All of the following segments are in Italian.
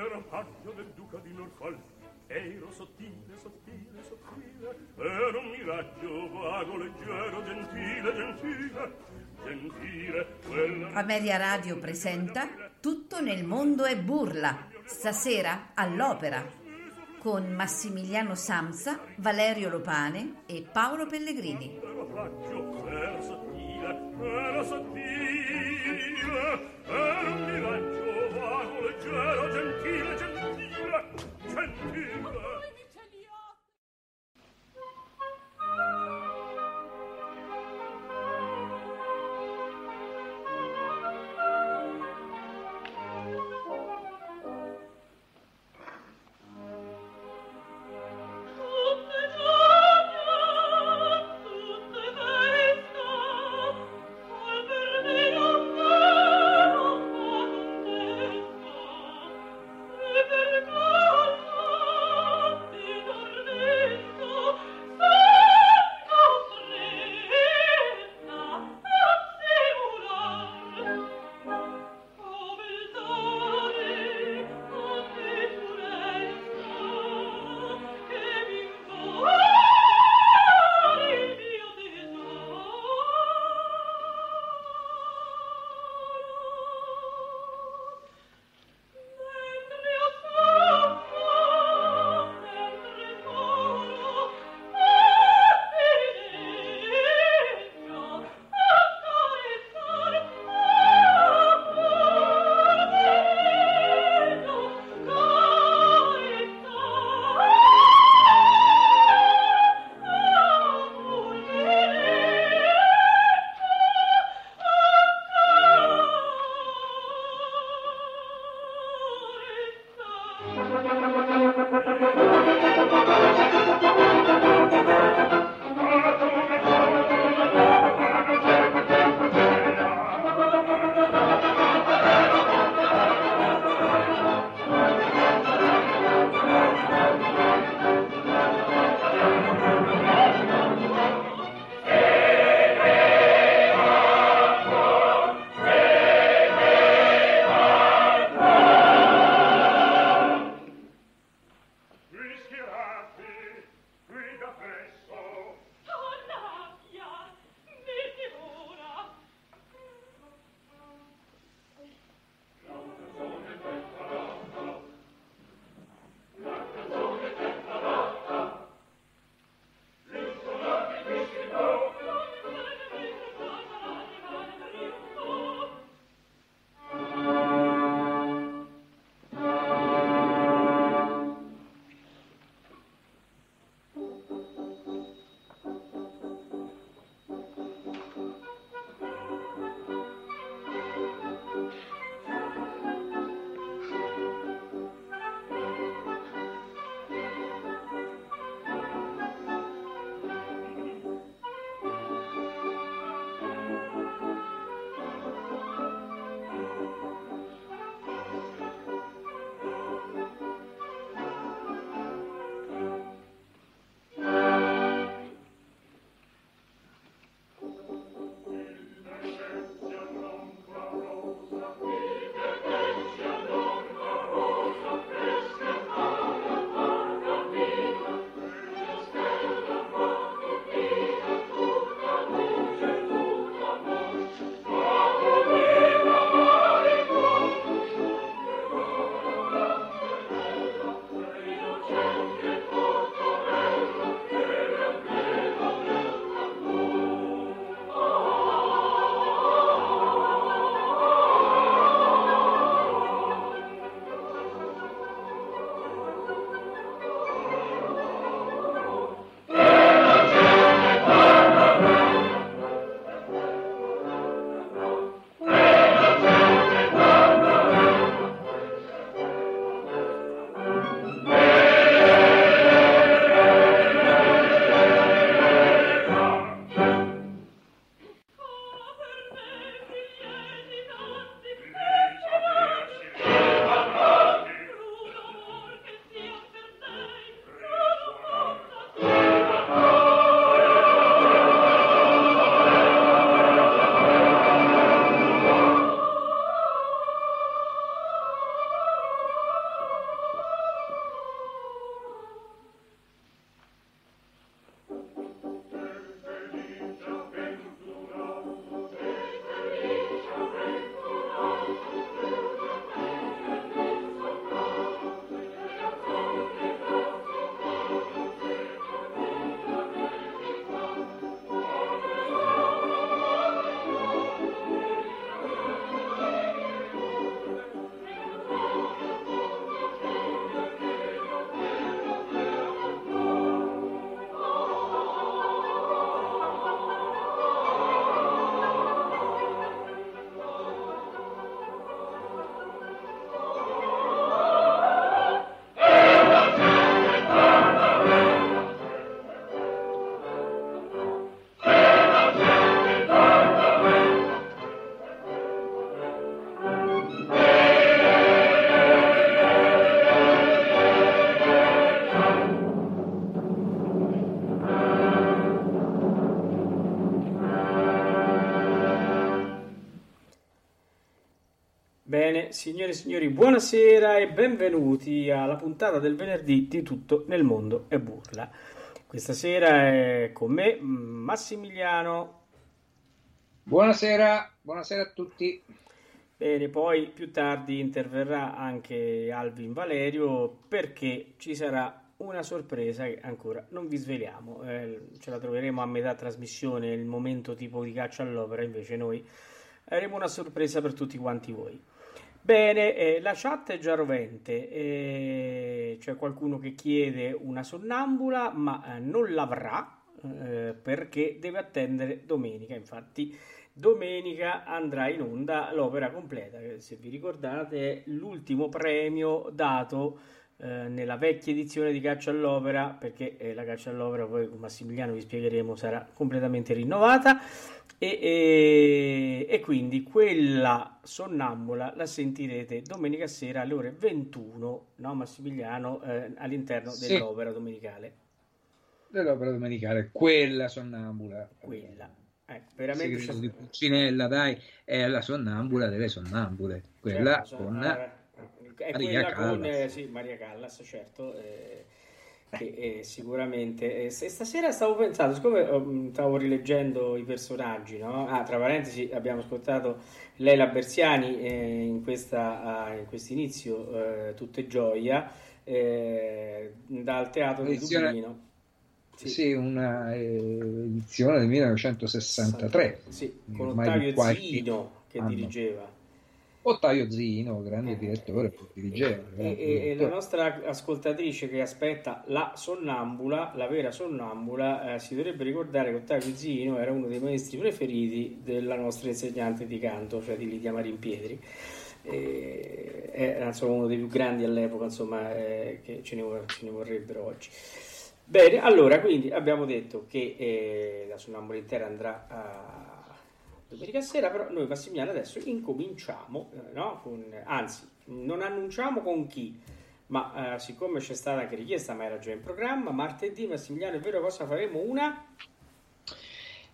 L'era raggio del duca di Norfolk Ero sottile, sottile, sottile Era un miraggio vago, leggero, gentile, gentile Gentile, quella Amelia Radio presenta Tutto nel mondo è burla Stasera all'opera con Massimiliano Samsa, Valerio Lopane e Paolo Pellegrini. Era era sottile, era sottile Era un miraggio signore e signori, buonasera e benvenuti alla puntata del venerdì di Tutto nel mondo è burla. Questa sera è con me Massimiliano. Buonasera, buonasera a tutti. Bene, poi più tardi interverrà anche Alvin Valerio perché ci sarà una sorpresa che ancora non vi sveliamo. Eh, ce la troveremo a metà trasmissione, il momento tipo di caccia all'opera, invece noi avremo una sorpresa per tutti quanti voi. Bene, eh, la chat è già rovente, eh, c'è qualcuno che chiede una sonnambula, ma eh, non l'avrà eh, perché deve attendere domenica. Infatti, domenica andrà in onda l'opera completa, se vi ricordate è l'ultimo premio dato eh, nella vecchia edizione di Caccia all'Opera, perché eh, la Caccia all'Opera poi con Massimiliano vi spiegheremo sarà completamente rinnovata e, e, e, quindi quella sonnambula la sentirete domenica sera alle ore 21, no Massimiliano, eh, all'interno Sì. dell'opera domenicale. Dell'opera domenicale, quella sonnambula. Quella. Ecco, veramente Segreto di Pulcinella, dai, è la sonnambula delle sonnambule. Quella Certo, con... eh, è Maria quella con Callas. eh, sì, Maria Callas, certo. eh, che eh, sicuramente se- stasera stavo pensando, siccome um, stavo rileggendo i personaggi, no? Ah, tra parentesi, abbiamo ascoltato Leila Bersiani eh, in questa ah, in questo inizio eh, Tutto è gioia eh, dal teatro di Edizione- Dublino. Sì, una eh, edizione del 1963. Sì, con di Ottavio qualche Zino che anno. dirigeva. Ottavio Zino, grande direttore, dirigeva. E, e- e la nostra ascoltatrice che aspetta la sonnambula, la vera sonnambula, eh, si dovrebbe ricordare che Ottavio Zino era uno dei maestri preferiti della nostra insegnante di canto, cioè di Lidia Marimpietri. E, era insomma, uno dei più grandi all'epoca, insomma, eh, che ce ne, ce ne vorrebbero oggi. Bene, allora, quindi abbiamo detto che eh, la sonnambula intera andrà a domenica sera, però noi Massimiliano adesso incominciamo, eh, no? Con- anzi, non annunciamo con chi, ma eh, siccome c'è stata anche richiesta, ma era già in programma, martedì Massimiliano è vero cosa faremo? Una?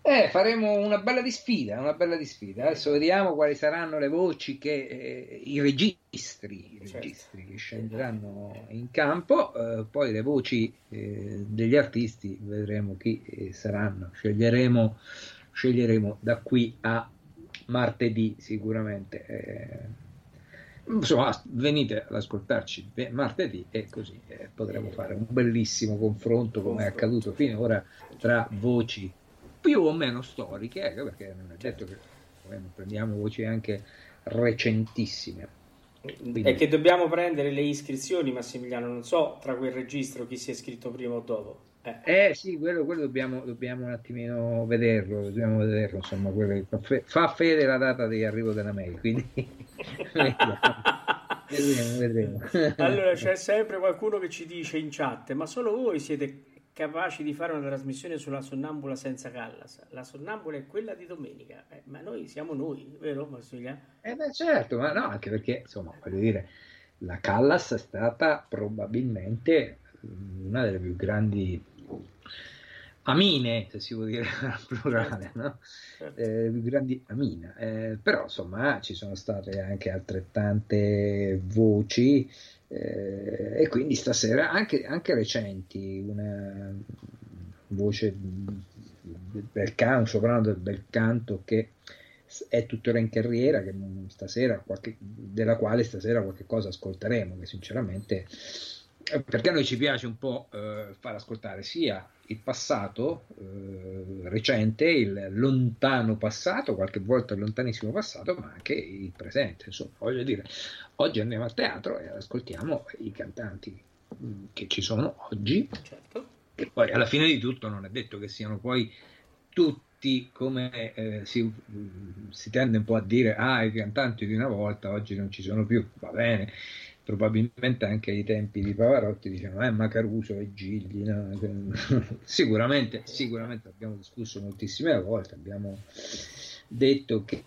Eh, faremo una bella di sfida, una bella di sfida. Adesso vediamo quali saranno le voci che eh, i registri, i Certo. registri che scenderanno in campo, eh, poi le voci eh, degli artisti vedremo chi eh, saranno. Sceglieremo, sceglieremo da qui a martedì sicuramente. eh. Insomma, venite ad ascoltarci martedì e così eh, potremo fare un bellissimo confronto come è accaduto finora tra voci più o meno storiche, ecco, perché non è detto che non prendiamo voci anche recentissime. Quindi- È che dobbiamo prendere le iscrizioni, Massimiliano, non so tra quel registro chi si è iscritto prima o dopo. Eh. Eh sì, quello, quello dobbiamo, dobbiamo un attimino vederlo, dobbiamo vederlo, insomma, fa, fe- fa fede la data di arrivo della mail, quindi vedremo, vedremo. Allora c'è sempre qualcuno che ci dice in chat, ma solo voi siete capaci di fare una trasmissione sulla sonnambula senza Callas. La sonnambula è quella di domenica, Eh, ma noi siamo noi, vero Massimiliano? Eh beh, certo, ma no, anche perché, insomma, voglio dire, la Callas è stata probabilmente una delle più grandi amine, se si può dire al plurale, no? Certo. Eh, grandi amine. Eh, però, insomma, ci sono state anche altrettante voci eh, e quindi stasera anche, anche recenti, una voce del canto, un soprano del bel canto che è tuttora in carriera, che stasera qualche, della quale stasera qualche cosa ascolteremo, che sinceramente perché a noi ci piace un po' eh, far ascoltare sia il passato eh, recente, il lontano passato, qualche volta il lontanissimo passato, ma anche il presente. Insomma, voglio dire, oggi andiamo al teatro e ascoltiamo i cantanti mh, che ci sono oggi, Certo. che poi alla fine di tutto non è detto che siano poi tutti come eh, si, si tende un po' a dire, ah, i cantanti di una volta oggi non ci sono più, va bene probabilmente anche ai tempi di Pavarotti dicevano eh ma Caruso e Gigli no? sicuramente, sicuramente abbiamo discusso moltissime volte abbiamo detto che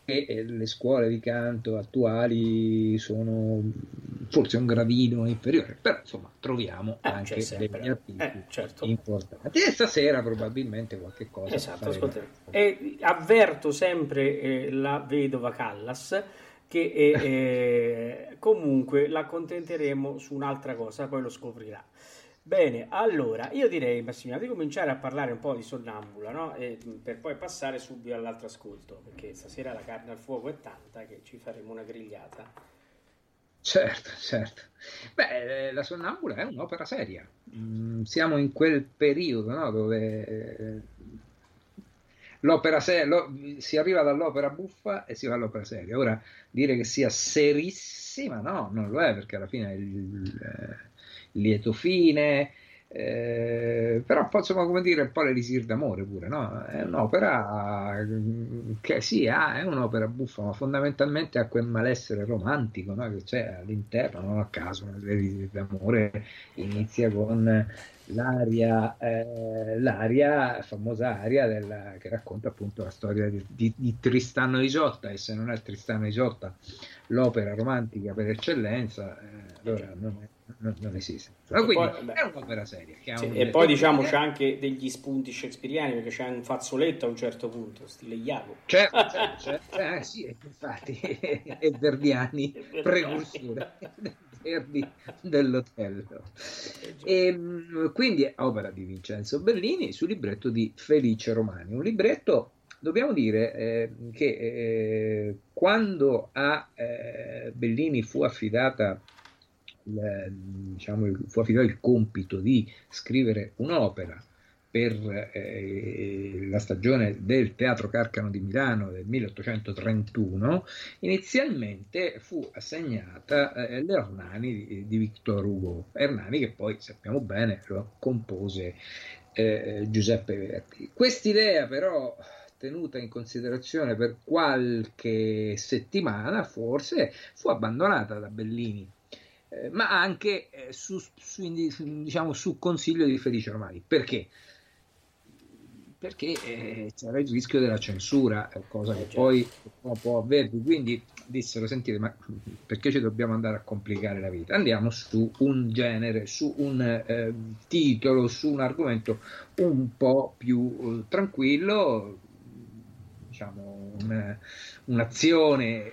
le scuole di canto attuali sono forse un gradino inferiore però insomma troviamo Eh, anche degli artisti Eh, certo. importanti e stasera probabilmente qualche cosa Esatto. E avverto sempre eh, la vedova Callas che eh, eh, comunque l'accontenteremo su un'altra cosa, poi lo scoprirà. Bene, allora io direi Massimiliano di cominciare a parlare un po' di sonnambula, no? E, per poi passare subito all'altro ascolto, perché stasera la carne al fuoco è tanta che ci faremo una grigliata. Certo, certo. Beh, eh, la Sonnambula è un'opera seria. Mm, siamo in quel periodo no, dove eh, l'opera seria, lo, si arriva dall'opera buffa e si va all'opera seria. Ora, dire che sia serissima, no, non lo è, perché alla fine è il, il, il lieto fine, eh, però insomma come dire un po' l'elisir d'amore pure no? è un'opera che sì ha, è un'opera buffa ma fondamentalmente ha quel malessere romantico no? che c'è all'interno non a caso l'elisir d'amore inizia con l'aria, eh, l'aria famosa aria della, che racconta appunto la storia di, di, di Tristano e Isotta e se non è Tristano e Isotta l'opera romantica per eccellenza eh, allora non è non, non esiste. Però quindi poi, è un'opera seria. Sì, un... E poi diciamo c'è anche degli spunti shakespeariani perché c'è un fazzoletto a un certo punto, stile Iago. Certo, certo, certo eh, sì, infatti, è Verdiani, precursore Verdi dell'Otello. E, ehm, quindi è opera di Vincenzo Bellini su libretto di Felice Romani, un libretto dobbiamo dire eh, che eh, quando a eh, Bellini fu affidata diciamo, fu affidato il compito di scrivere un'opera per eh, la stagione del Teatro Carcano di Milano del 1831, inizialmente fu assegnata eh, l'Ernani di, di, Victor Hugo, Ernani che poi sappiamo bene lo compose eh, Giuseppe Verdi. Quest'idea però tenuta in considerazione per qualche settimana forse fu abbandonata da Bellini eh, ma anche eh, su, su, diciamo, su, consiglio di Felice Romani. Perché? Perché eh, c'era il rischio della censura, eh, cosa che poi può avverti. Quindi dissero: Sentite, ma perché ci dobbiamo andare a complicare la vita? Andiamo su un genere, su un eh, titolo, su un argomento un po' più tranquillo, diciamo, un, un'azione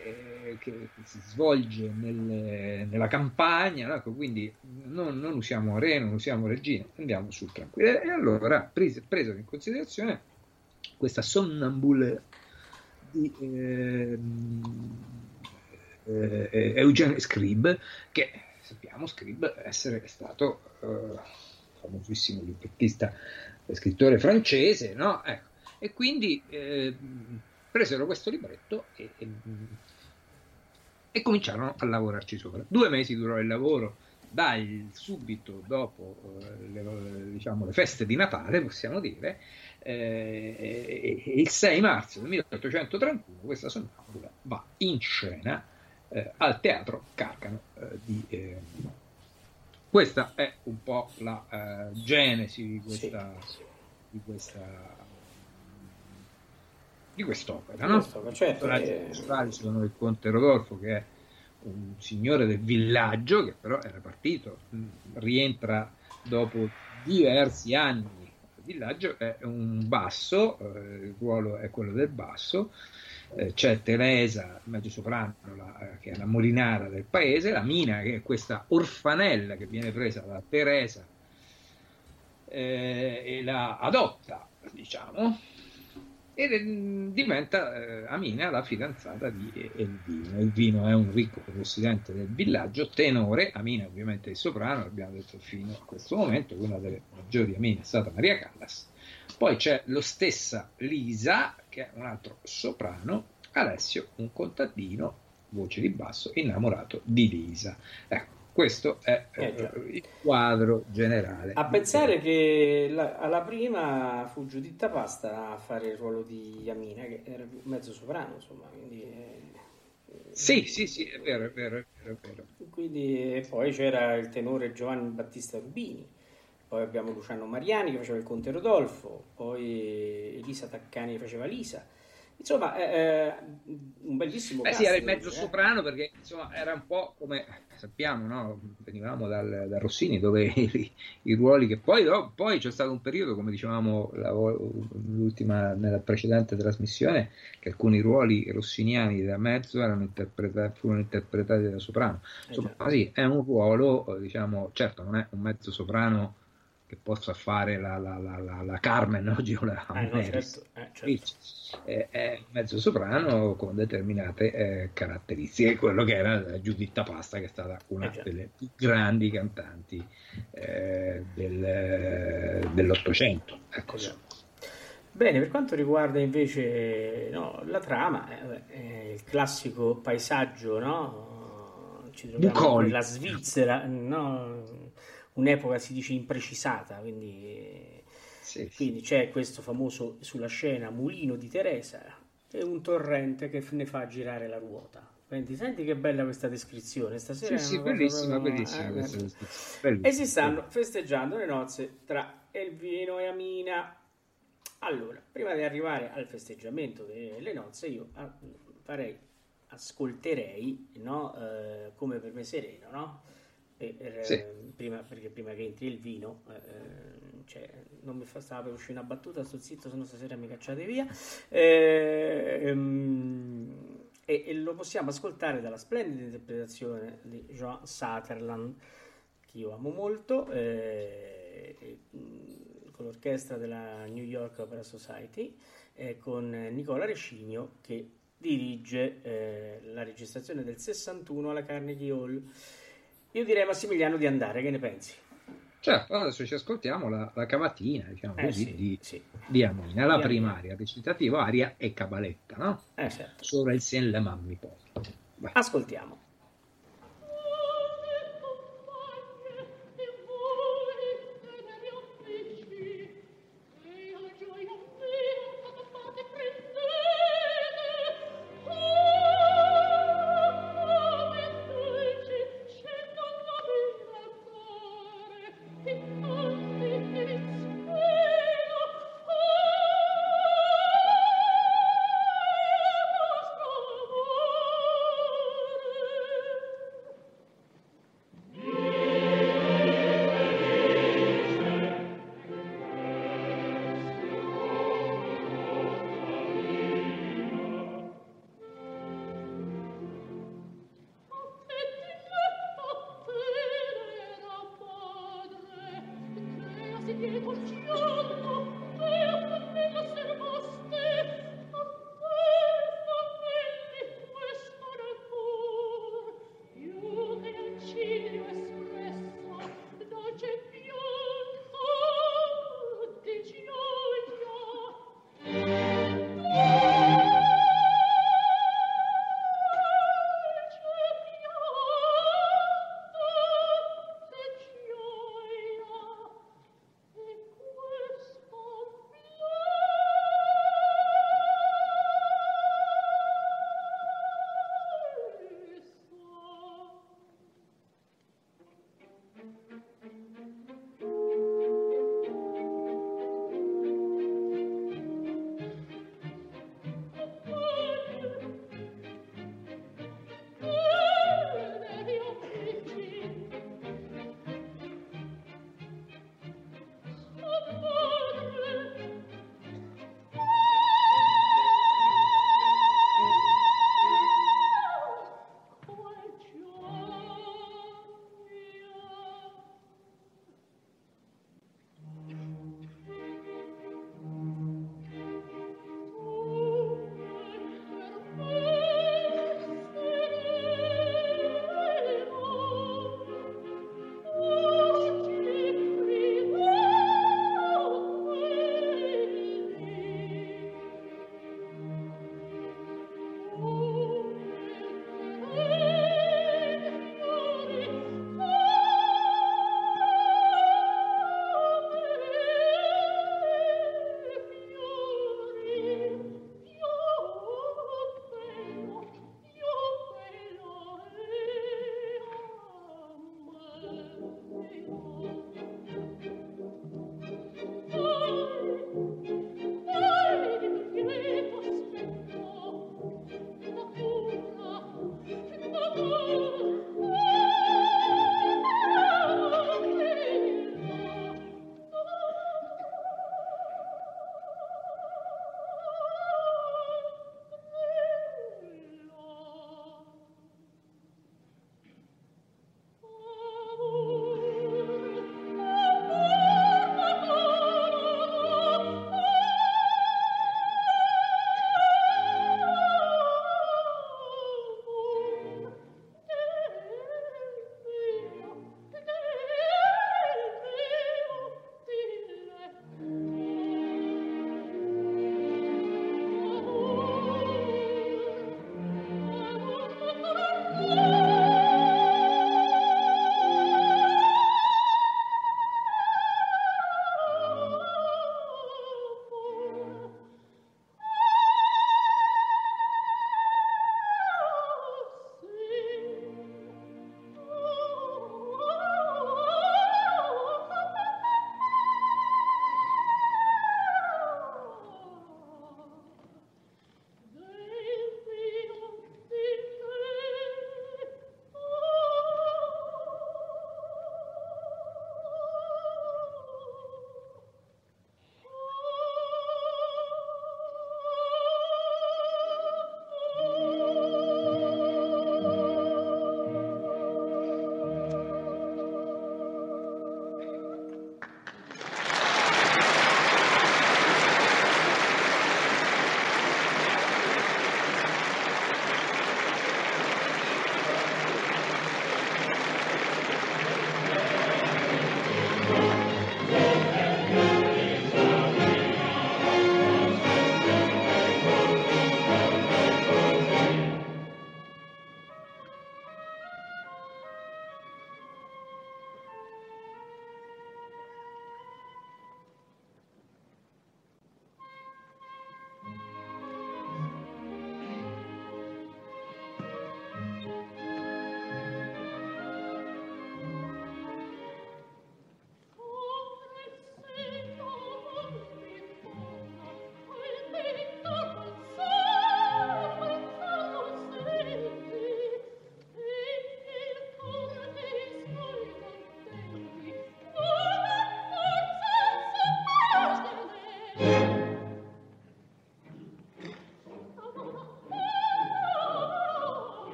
che si svolge nel, nella campagna, no? quindi non, non, usiamo re, non usiamo regine, andiamo sul tranquillo. E allora, preso, preso in considerazione questa sonnambule di eh, eh, Eugene Scribe, che sappiamo Scribe essere stato eh, famosissimo librettista, scrittore francese, no? Ecco. E quindi eh, presero questo libretto e, e e cominciarono a lavorarci sopra. Due mesi durò il lavoro, dai subito dopo eh, le, diciamo, le, feste di Natale, possiamo dire, eh, il 6 marzo del 1831 questa sonnambula va in scena eh, al teatro Carcano eh, di eh, questa è un po' la genesi di questa, sì. di questa di quest'opera. No? Certo, I principali sono il conte Rodolfo, che è un signore del villaggio, che però era partito, rientra dopo diversi anni al villaggio, è un basso, eh, il ruolo è quello del basso, eh, c'è Teresa, mezzo soprano, la, eh, che è la molinara del paese, la Mina, che è questa orfanella che viene presa da Teresa eh, e la adotta, diciamo, e diventa eh, Amina la fidanzata di Elvino. Elvino è un ricco presidente del villaggio, tenore, Amina ovviamente è il soprano, l'abbiamo detto fino a questo momento, una delle maggiori Amine è stata Maria Callas. Poi c'è lo stessa Lisa, che è un altro soprano, Alessio, un contadino, voce di basso, innamorato di Lisa. Ecco, questo è eh, eh il quadro generale. A pensare che la, alla prima fu Giuditta Pasta a fare il ruolo di Yamina, che era mezzo soprano, insomma. Quindi, eh, sì, sì, sì, è vero, è vero, è vero, è vero. Quindi, poi c'era il tenore Giovanni Battista Rubini, poi abbiamo Luciano Mariani che faceva il Conte Rodolfo, poi Elisa Taccani che faceva Lisa Insomma, eh, un bellissimo Beh, cast, sì, era il mezzo eh. soprano perché insomma era un po' come sappiamo, no? venivamo dal, da Rossini dove i, i ruoli che poi, no, poi c'è stato un periodo, come dicevamo la, l'ultima, nella precedente trasmissione, che alcuni ruoli rossiniani da mezzo erano interpretati, furono interpretati da soprano. Eh, Insomma, già. sì, è un ruolo, eh, diciamo, certo non è un mezzo soprano che possa fare la, la, la, la, la Carmen oggi o la Eh, no, certo, eh, certo. Eh, è mezzo soprano con determinate eh, caratteristiche, quello che era Giuditta Pasta, che è stata una già. delle più grandi cantanti eh, del- dell'Ottocento. Ecco. Bene, per quanto riguarda invece no, la trama, il classico paesaggio, no? Ci troviamo Bucolico. nella Svizzera, no? Un'epoca si dice imprecisata, quindi, sì, sì. quindi c'è questo famoso sulla scena mulino di Teresa e un torrente che ne fa girare la ruota. Quindi senti che bella questa descrizione, stasera Sì, è sì, bellissima, proprio- bellissima eh, questa eh. Bellissima. E si stanno festeggiando le nozze tra Elvino e Amina. Allora, prima di arrivare al festeggiamento delle nozze, io ah, farei, ascolterei, no? Eh, come per me sereno, no? Per- Sì. prima, perché prima che entri il vino, eh, eh, cioè, non mi fa stava per uscire una battuta, sto zitto, se no stasera mi cacciate via. Eh, ehm, e, e lo possiamo ascoltare dalla splendida interpretazione di Jean Sutherland, che io amo molto, eh, mh, con l'orchestra della New York Opera Society, e con Nicola Rescigno che dirige eh, la registrazione del 61 alla Carnegie Hall. Io direi Massimiliano di andare, che ne pensi? Certo, adesso ci ascoltiamo la, la cavatina, diciamo Eh così, sì, di, sì. di Amina, la Di prima Amina. aria, recitativo, aria e cabaletta, no? Eh, certo. Sopra il Sien le mammi poi. Ascoltiamo.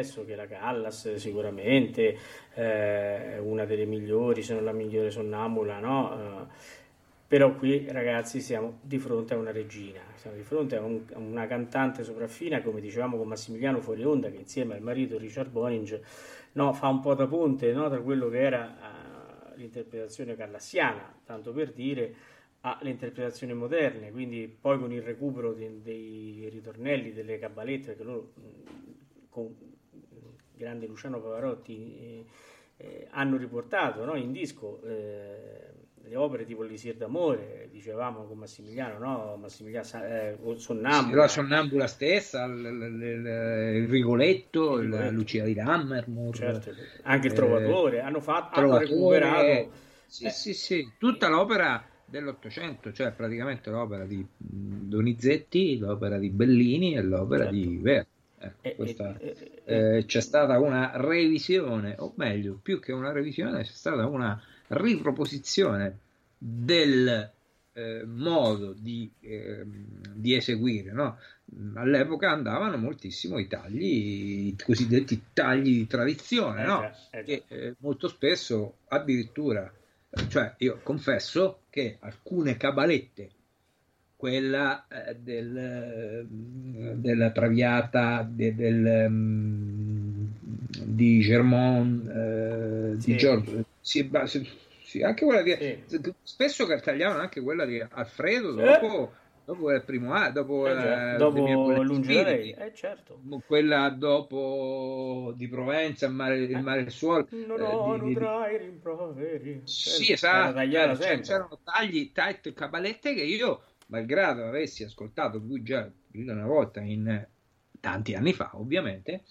Adesso, che la Callas sicuramente eh, è una delle migliori, se non la migliore sonnambula, no? Eh, però qui ragazzi siamo di fronte a una regina, siamo di fronte a, un- a una cantante sopraffina, come dicevamo con Massimiliano Fuori Onda, che insieme al marito Richard Boninge no, fa un po' da ponte no, tra quello che era eh, l'interpretazione callassiana, tanto per dire, alle interpretazioni moderne, quindi poi con il recupero de- dei ritornelli, delle cabalette, perché loro mh, con il grande Luciano Pavarotti eh, eh, hanno riportato no, in disco eh, le opere tipo L'Isir d'amore, dicevamo con Massimiliano, no? Massimiliano eh, Sonnambula. la sonnambula stessa, il, il- il- il Rigoletto, Il Rigoletto. Lucia di Lammermoor, Certo, anche il eh, Trovatore, hanno, fatto, hanno Trovatore, recuperato sì, eh, sì, sì, tutta l'opera dell'Ottocento, cioè praticamente l'opera di mh, Donizetti, l'opera di Bellini e l'opera Certo. di Verdi. Ecco, eh, c'è stata una revisione, o meglio, più che una revisione, c'è stata una riproposizione del eh, modo di, ehm, di eseguire. no? All'epoca andavano moltissimo i tagli, i cosiddetti tagli di tradizione, eh no? eh che eh, molto spesso addirittura, cioè io confesso che alcune cabalette, quella eh, del, eh, della Traviata de- del, mm, di Germont, eh, Sì. di Giorgio, sì, sì, anche quella di, Sì. spesso tagliavano anche quella di Alfredo dopo, dopo il primo anno, dopo, Eh eh, dopo da spiriti lei, eh certo. quella dopo di Provenza, il mare, il mare del suolo. Non eh, ho di- di- nutrai rimproveri. Sì, esatto. cioè, c'erano tagli, tagli, cabalette che io, malgrado avessi ascoltato più già più di una volta in tanti anni fa, ovviamente,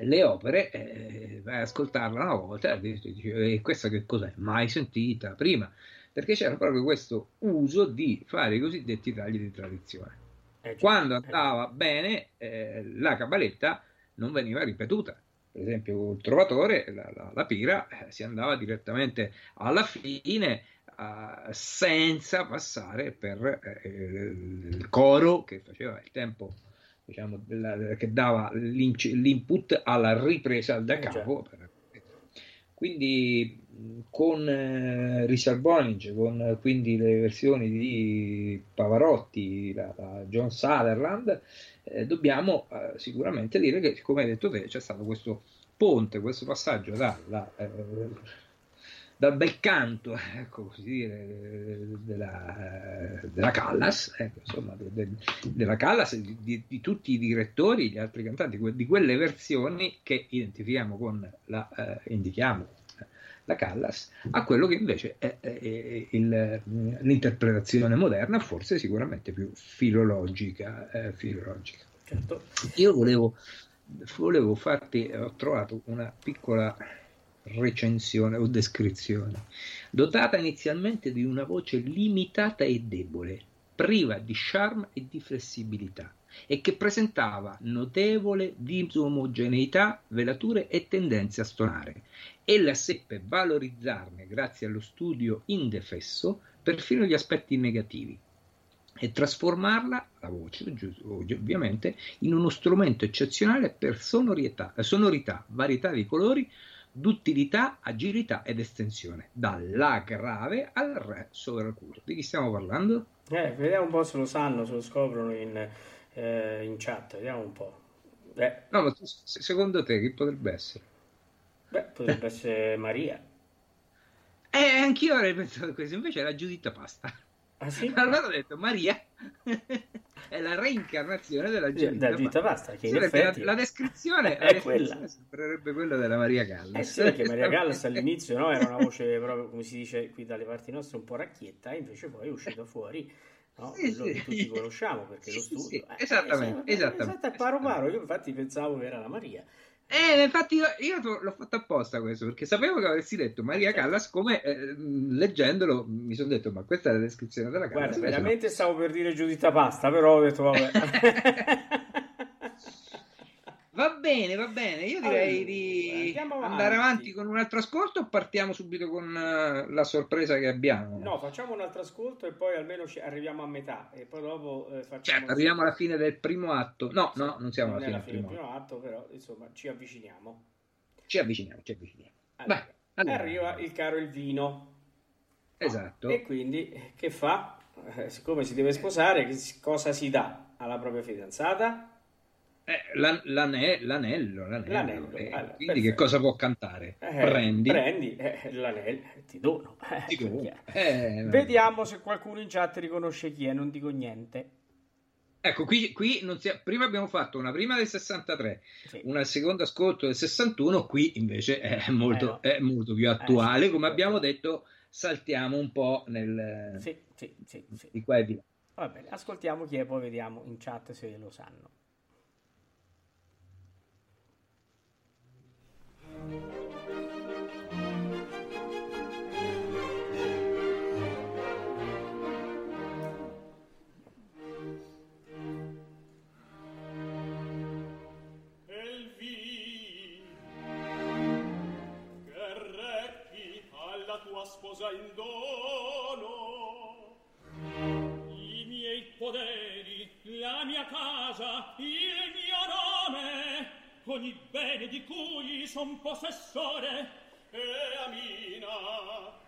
le opere, eh, vai ad ascoltarla una volta e dici, "E questa che cos'è? Mai sentita prima. Perché c'era proprio questo uso di fare i cosiddetti tagli di tradizione. Eh già, Quando eh andava bene, eh, la cabaletta non veniva ripetuta. Per esempio, il trovatore, la, la- la pira, eh, si andava direttamente alla fine eh, senza passare per eh, il coro che faceva il tempo, diciamo, della- che dava l'input alla ripresa da Eh capo. per- quindi con eh, Richard Boninge, con eh, quindi le versioni di Pavarotti, la, la John Sutherland, eh, dobbiamo eh, sicuramente dire che, come hai detto te, c'è stato questo ponte, questo passaggio dalla, dal bel canto, ecco così dire, eh, della, eh, della Callas, ecco, insomma, de- de- della Callas di, di- di tutti i direttori, gli altri cantanti, di quelle versioni che identifichiamo con la, eh, indichiamo eh, la Callas, a quello che invece è, è- è il- l'interpretazione moderna, forse sicuramente più filologica. eh, filologica. Certo. Io volevo, volevo farti, ho trovato una piccola recensione o descrizione, dotata inizialmente di una voce limitata e debole, priva di charme e di flessibilità, e che presentava notevole disomogeneità, velature e tendenze a stonare. Ella seppe valorizzarne, grazie allo studio indefesso, perfino gli aspetti negativi e trasformarla, la voce ovviamente, in uno strumento eccezionale per sonorità, sonorità, varietà di colori, duttilità, agilità ed estensione, dalla grave al re sovracurvo. Di chi stiamo parlando? Eh, vediamo un po' se lo sanno, se lo scoprono in, eh, in chat, vediamo un po'. Beh, No, ma secondo te chi potrebbe essere? beh, potrebbe essere Maria. Eh, anch'io avrei pensato questo, invece era Giuditta Pasta. Ah sì? Allora ho detto, Maria è la reincarnazione della Da Giuditta Pasta, che in perché la, effetti... la descrizione, È la quella. sembrerebbe quella della Maria Callas. Eh sì, perché Maria Callas all'inizio no, era una voce proprio, come si dice qui dalle parti nostre, un po' racchietta, e invece poi è uscito fuori no, Sì, quello sì. che tutti conosciamo, perché lo sì, studio... sì, esattamente, eh, esattamente. Esatto, è paro paro, io infatti pensavo che era la Maria. Eh, infatti io, io l'ho fatto apposta questo, perché sapevo che avresti detto Maria Callas, come eh, leggendolo mi sono detto, ma questa è la descrizione della Callas. Guarda, veramente stavo per dire Giuditta Pasta, però ho detto vabbè. Va bene, va bene. Io direi di avanti. andare avanti con un altro ascolto o partiamo subito con eh, la sorpresa che abbiamo? No, facciamo un altro ascolto e poi almeno arriviamo a metà e poi dopo eh, facciamo... Certo, arriviamo alla fine del primo atto. No, no, non siamo Non alla fine la del fine primo atto. atto, però insomma ci avviciniamo. Ci avviciniamo, ci avviciniamo. Allora, Vai, allora. Arriva il caro il vino. Esatto. E quindi eh, che fa? Eh, siccome si deve sposare, cosa si dà alla propria fidanzata? Eh, l'an- l'ane- l'anello, l'anello. L'anello, Eh, allora, quindi perfetto. che cosa può cantare? Eh, Prendi. prendi eh, l'anello, ti dono. Eh, Ti do. perché- Eh. Vediamo se qualcuno in chat riconosce chi è, non dico niente. Ecco, qui, qui non si- prima abbiamo fatto una prima del 63, Sì. una al secondo ascolto del 61, qui invece è molto, Eh, no. è molto più attuale. Eh, sì, Come sì. abbiamo detto, saltiamo un po' nel, sì, sì, sì. di qua e di là. Va bene, ascoltiamo chi è, poi vediamo in chat se lo sanno. sposa in dono. I miei poderi la mia casa il mio nome ogni bene di cui son possessore e amina.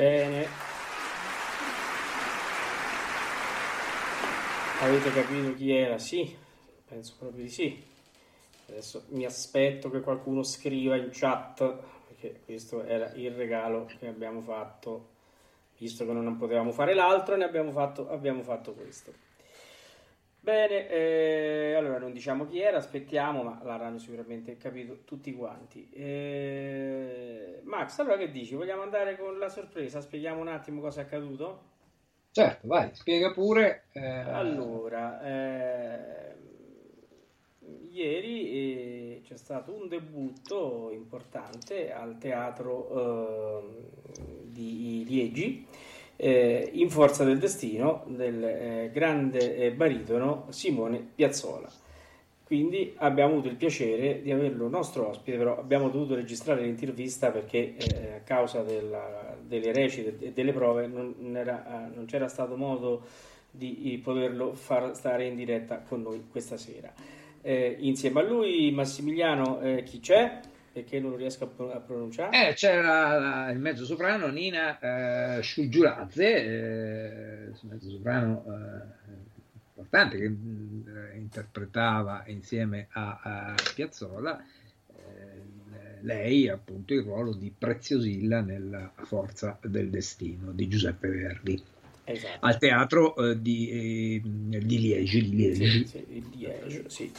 Bene. Avete capito chi era? Sì, penso proprio di sì. Adesso mi aspetto che qualcuno scriva in chat, perché questo era il regalo che abbiamo fatto, visto che non potevamo fare l'altro, ne abbiamo fatto, abbiamo fatto questo. Bene, eh, allora non diciamo chi era, aspettiamo, ma l'avranno sicuramente capito tutti quanti. Eh, Max, allora che dici? Vogliamo andare con la sorpresa? Spieghiamo un attimo cosa è accaduto? Certo, vai, spiega pure. eh, Allora, eh, ieri eh, c'è stato un debutto importante al teatro ehm, di Liegi eh, in Forza del Destino del eh, grande eh, baritono Simone Piazzola. Quindi abbiamo avuto il piacere di averlo nostro ospite, però abbiamo dovuto registrare l'intervista perché eh, a causa della- delle recite e delle prove non, era- eh, non c'era stato modo di poterlo far stare in diretta con noi questa sera. Eh, insieme a lui Massimiliano, eh, chi c'è? Perché non riesco a, pro- a pronunciare? Eh, c'era la- il mezzo soprano Nina eh, Sciugiurazze, eh, mezzo soprano eh, importante che mh, interpretava insieme a, a Piazzolla eh, lei appunto il ruolo di Preziosilla nella Forza del Destino di Giuseppe Verdi Esatto. al teatro eh, di, eh, di Liegi, di Liegi. Sì, sì, Liege, sì.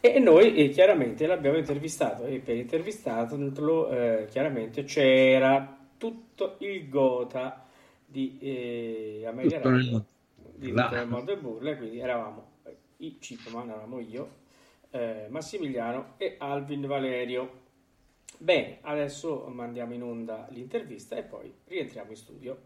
E noi eh, chiaramente l'abbiamo intervistato e per intervistarlo eh, chiaramente c'era tutto il gota di eh, Amelia Tutto di mondo e burle, quindi eravamo eh, i Cipman, eravamo io, eh, Massimiliano e Alvin Valerio. Bene, adesso mandiamo in onda l'intervista e poi rientriamo in studio.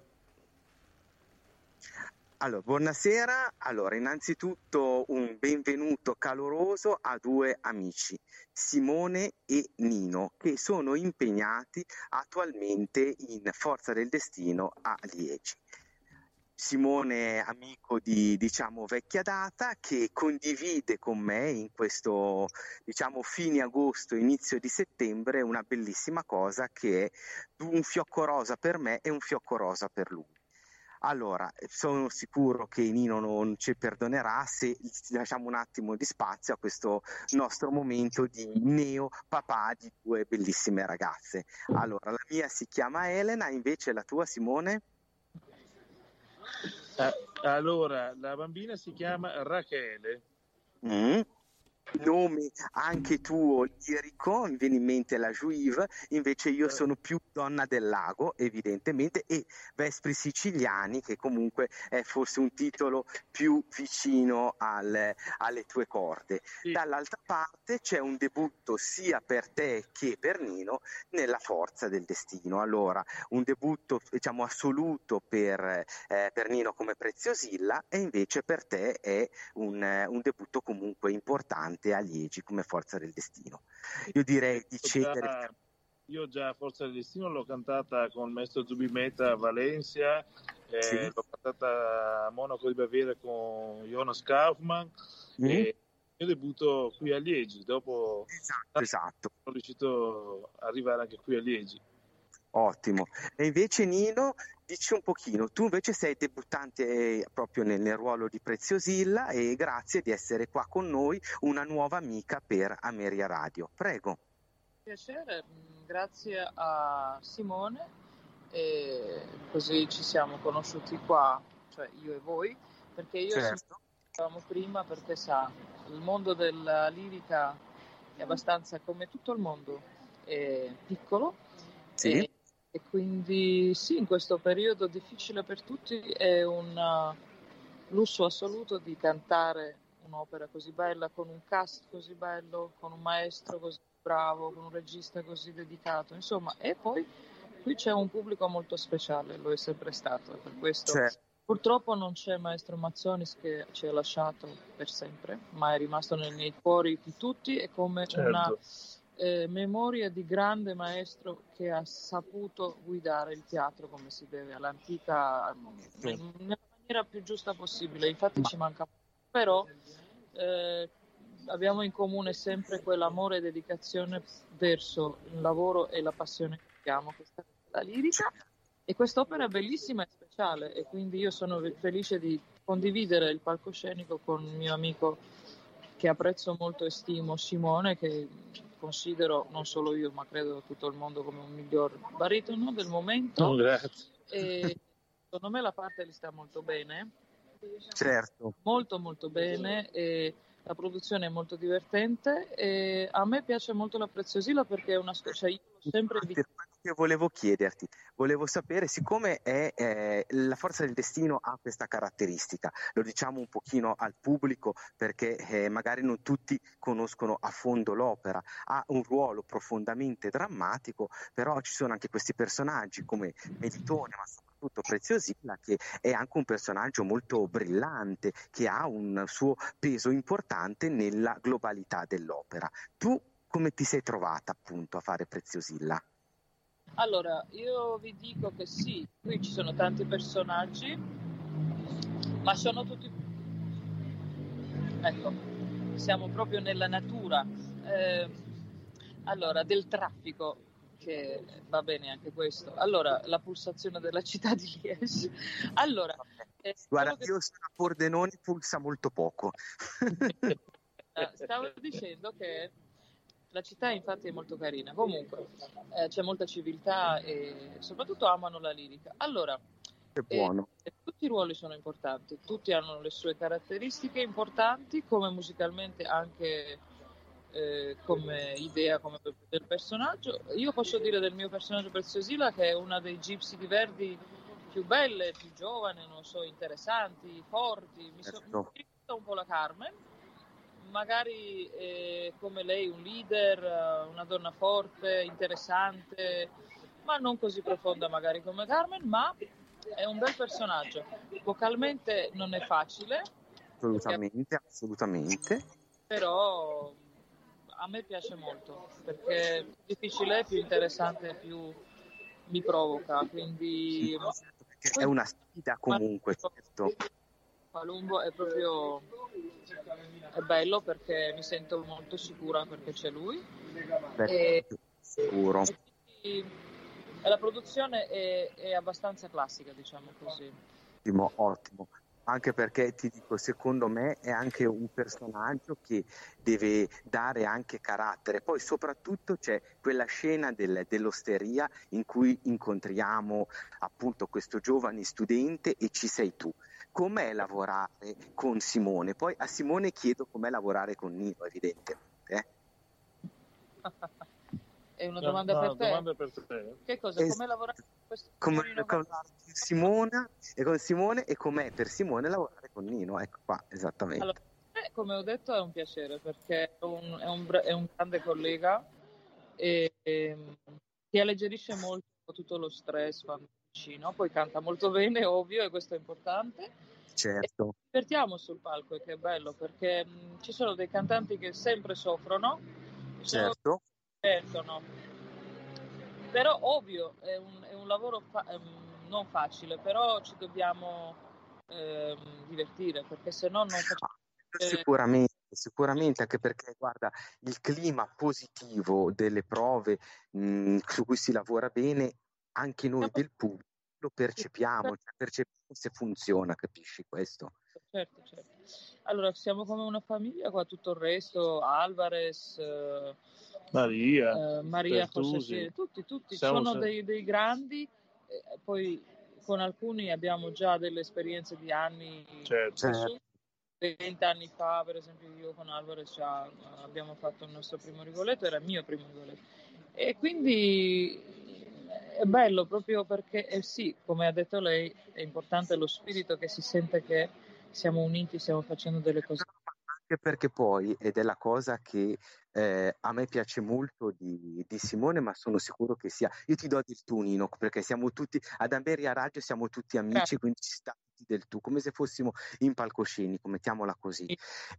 Allora, buonasera. Allora, innanzitutto un benvenuto caloroso a due amici, Simone e Nino, che sono impegnati attualmente in Forza del Destino a Liegi. Simone è amico di, diciamo, vecchia data che condivide con me in questo, diciamo, fine agosto, inizio di settembre una bellissima cosa che è un fiocco rosa per me e un fiocco rosa per lui. Allora, sono sicuro che Nino non ci perdonerà se lasciamo un attimo di spazio a questo nostro momento di neo papà di due bellissime ragazze. Allora, la mia si chiama Elena, invece la tua Simone? Eh, allora, la bambina si chiama Rachele. Mm. Nome anche tuo lirico, mi viene in mente la Juive, invece io sono più donna del lago, evidentemente, e Vespri Siciliani, che comunque è forse un titolo più vicino al- alle tue corde. Sì. Dall'altra parte c'è un debutto sia per te che per Nino nella forza del destino. Allora, un debutto diciamo assoluto per, eh, per Nino come Preziosilla e invece per te è un, un debutto comunque importante a Liegi come forza del destino. Io direi di Io cedere. già, io già Forza del Destino l'ho cantata con il maestro Zubimeta a Valencia, eh, Sì. l'ho cantata a Monaco di Baviera con Jonas Kaufmann Mm? e mio debutto qui a Liegi. Dopo Esatto, esatto. sono riuscito ad arrivare anche qui a Liegi. Ottimo. E invece Nino, dici un pochino, tu invece sei debuttante eh, proprio nel, nel ruolo di Preziosilla e grazie di essere qua con noi, una nuova amica per Ameria Radio. Prego. piacere, mh, grazie a Simone e così ci siamo conosciuti qua, cioè io e voi, perché io Certo. stavamo prima perché sa, il mondo della lirica è abbastanza come tutto il mondo, è piccolo Sì. e, e quindi sì, in questo periodo difficile per tutti è un uh, lusso assoluto di cantare un'opera così bella, con un cast così bello, con un maestro così bravo, con un regista così dedicato, insomma, e poi qui c'è un pubblico molto speciale, lo è sempre stato, e per questo Certo. purtroppo non c'è maestro Mazzonis che ci ha lasciato per sempre, ma è rimasto nei, nei cuori di tutti, è come una Certo. Eh, memoria di grande maestro che ha saputo guidare il teatro come si deve, all'antica, Sì. in- nella maniera più giusta possibile. Infatti ci manca, però eh, abbiamo in comune sempre quell'amore e dedicazione verso il lavoro e la passione che abbiamo, questa è la lirica. E quest'opera è bellissima e speciale e quindi io sono felice di condividere il palcoscenico con un mio amico che apprezzo molto e stimo, Simone, che considero non solo io, ma credo tutto il mondo come un miglior baritono del momento. Oh, grazie. E secondo me la parte li sta molto bene, Certo. molto molto bene e la produzione è molto divertente e a me piace molto la Preziosilla perché è una cioè io l'ho sempre quello che volevo chiederti, volevo sapere, siccome è, eh, la forza del destino ha questa caratteristica, lo diciamo un pochino al pubblico perché eh, magari non tutti conoscono a fondo l'opera, ha un ruolo profondamente drammatico, però ci sono anche questi personaggi come Melitone, ma soprattutto Preziosilla, che è anche un personaggio molto brillante, che ha un suo peso importante nella globalità dell'opera. Tu come ti sei trovata appunto a fare Preziosilla? Allora, io vi dico che sì, qui ci sono tanti personaggi, ma sono tutti... Ecco, siamo proprio nella natura. Eh, allora, del traffico, che va bene anche questo. Allora, la pulsazione della città di Liège. Allora, eh, Guarda, che- io sono a Pordenone, pulsa molto poco. eh, stavo dicendo che la città infatti è molto carina. Comunque, eh, c'è molta civiltà e soprattutto amano la lirica. Allora, Che E- buono. e tutti i ruoli sono importanti, tutti hanno le sue caratteristiche importanti, come musicalmente anche eh, come idea, come del personaggio. Io posso dire del mio personaggio Preziosilla che è una dei Gypsy di Verdi più belle, più giovane, non so, interessanti, forti. Mi, so- Certo. mi ricorda un po' la Carmen, magari eh, come lei un leader, eh, una donna forte, interessante, ma non così profonda magari come Carmen, ma è un bel personaggio. Vocalmente non è facile, Assolutamente, assolutamente. però a me piace molto perché più difficile è, più interessante più mi provoca. Quindi Perché è una sfida comunque, certo. Palumbo è proprio è bello perché mi sento molto sicura perché c'è lui. E- Sicuro. E quindi- e la produzione è, è abbastanza classica, diciamo così. Ottimo, ottimo. Anche perché ti dico, secondo me è anche un personaggio che deve dare anche carattere. Poi soprattutto c'è quella scena del- dell'osteria in cui incontriamo appunto questo giovane studente e ci sei tu. Com'è lavorare con Simone? Poi a Simone chiedo com'è lavorare con Nino, evidentemente. eh. È una No, domanda no, per te? domanda per te. Che cosa? Es- Come lavorare con questo Come, signorino con? Simona, e con Simone e com'è per Simone lavorare con Nino? Ecco qua, esattamente. Allora, come ho detto, è un piacere perché è un, è un è un grande collega e, e ti alleggerisce molto tutto lo stress quando vicino. Poi canta molto bene, ovvio, e questo è importante. Certo. Ci divertiamo sul palco e che è bello perché mh, ci sono dei cantanti che sempre soffrono, sono Certo, divertono. Però ovvio, è un, è un lavoro fa- non facile, però ci dobbiamo ehm, divertire perché se no non facciamo... Eh. sicuramente, sicuramente, anche perché guarda, il clima positivo delle prove mh, su cui si lavora bene, anche noi del pubblico lo percepiamo, cioè percepiamo se funziona, capisci questo? Certo, certo. Allora, siamo come una famiglia qua, tutto il resto, Alvarez, eh, Maria, eh, Maria. José tutti, tutti, Siamo sono se- dei, dei grandi, eh, poi con alcuni abbiamo già delle esperienze di anni, certo. Certo. 20 anni fa, per esempio io con Alvarez già eh, abbiamo fatto il nostro primo rigoletto, era il mio primo rigoletto. E quindi è bello proprio perché, eh sì, come ha detto lei, è importante lo spirito che si sente che siamo uniti, stiamo facendo delle cose. Anche perché poi, ed è la cosa che eh, a me piace molto di, di Simone, ma sono sicuro che sia. Io ti do del tu, Nino, perché siamo tutti ad Ameria Radio, siamo tutti amici, Grazie. quindi ci sta tutti del tu, come se fossimo in palcoscenico, mettiamola così.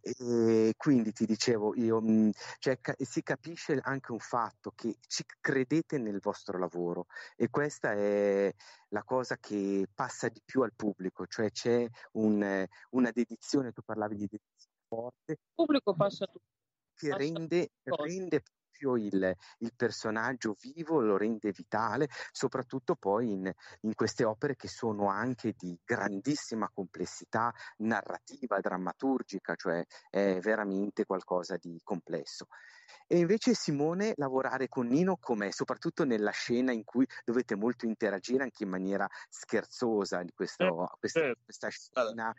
E quindi ti dicevo, io, mh, cioè, ca- si capisce anche un fatto che ci credete nel vostro lavoro e questa è la cosa che passa di più al pubblico, cioè c'è un, una dedizione, tu parlavi di dedizione forte, Il pubblico passa tutto. che Passa rende, cosa. rende proprio il, il personaggio vivo, lo rende vitale, soprattutto poi in, in queste opere che sono anche di grandissima complessità narrativa, drammaturgica, cioè è veramente qualcosa di complesso. E invece Simone lavorare con Nino com'è, soprattutto nella scena in cui dovete molto interagire anche in maniera scherzosa di questo, Eh, questa, certo. questa scena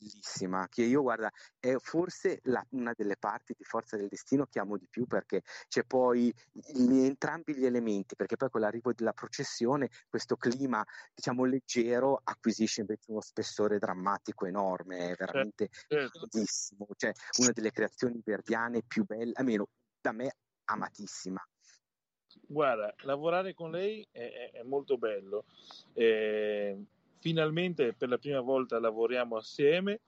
bellissima che io guarda è forse la- una delle parti di Forza del Destino che amo di più perché c'è poi gli- entrambi gli elementi perché poi con l'arrivo della processione questo clima diciamo leggero acquisisce invece uno spessore drammatico enorme è veramente certo. bellissimo cioè una delle creazioni verdiane più belle almeno da me amatissima Guarda, lavorare con lei è, è- è molto bello. Eh, finalmente per la prima volta lavoriamo assieme.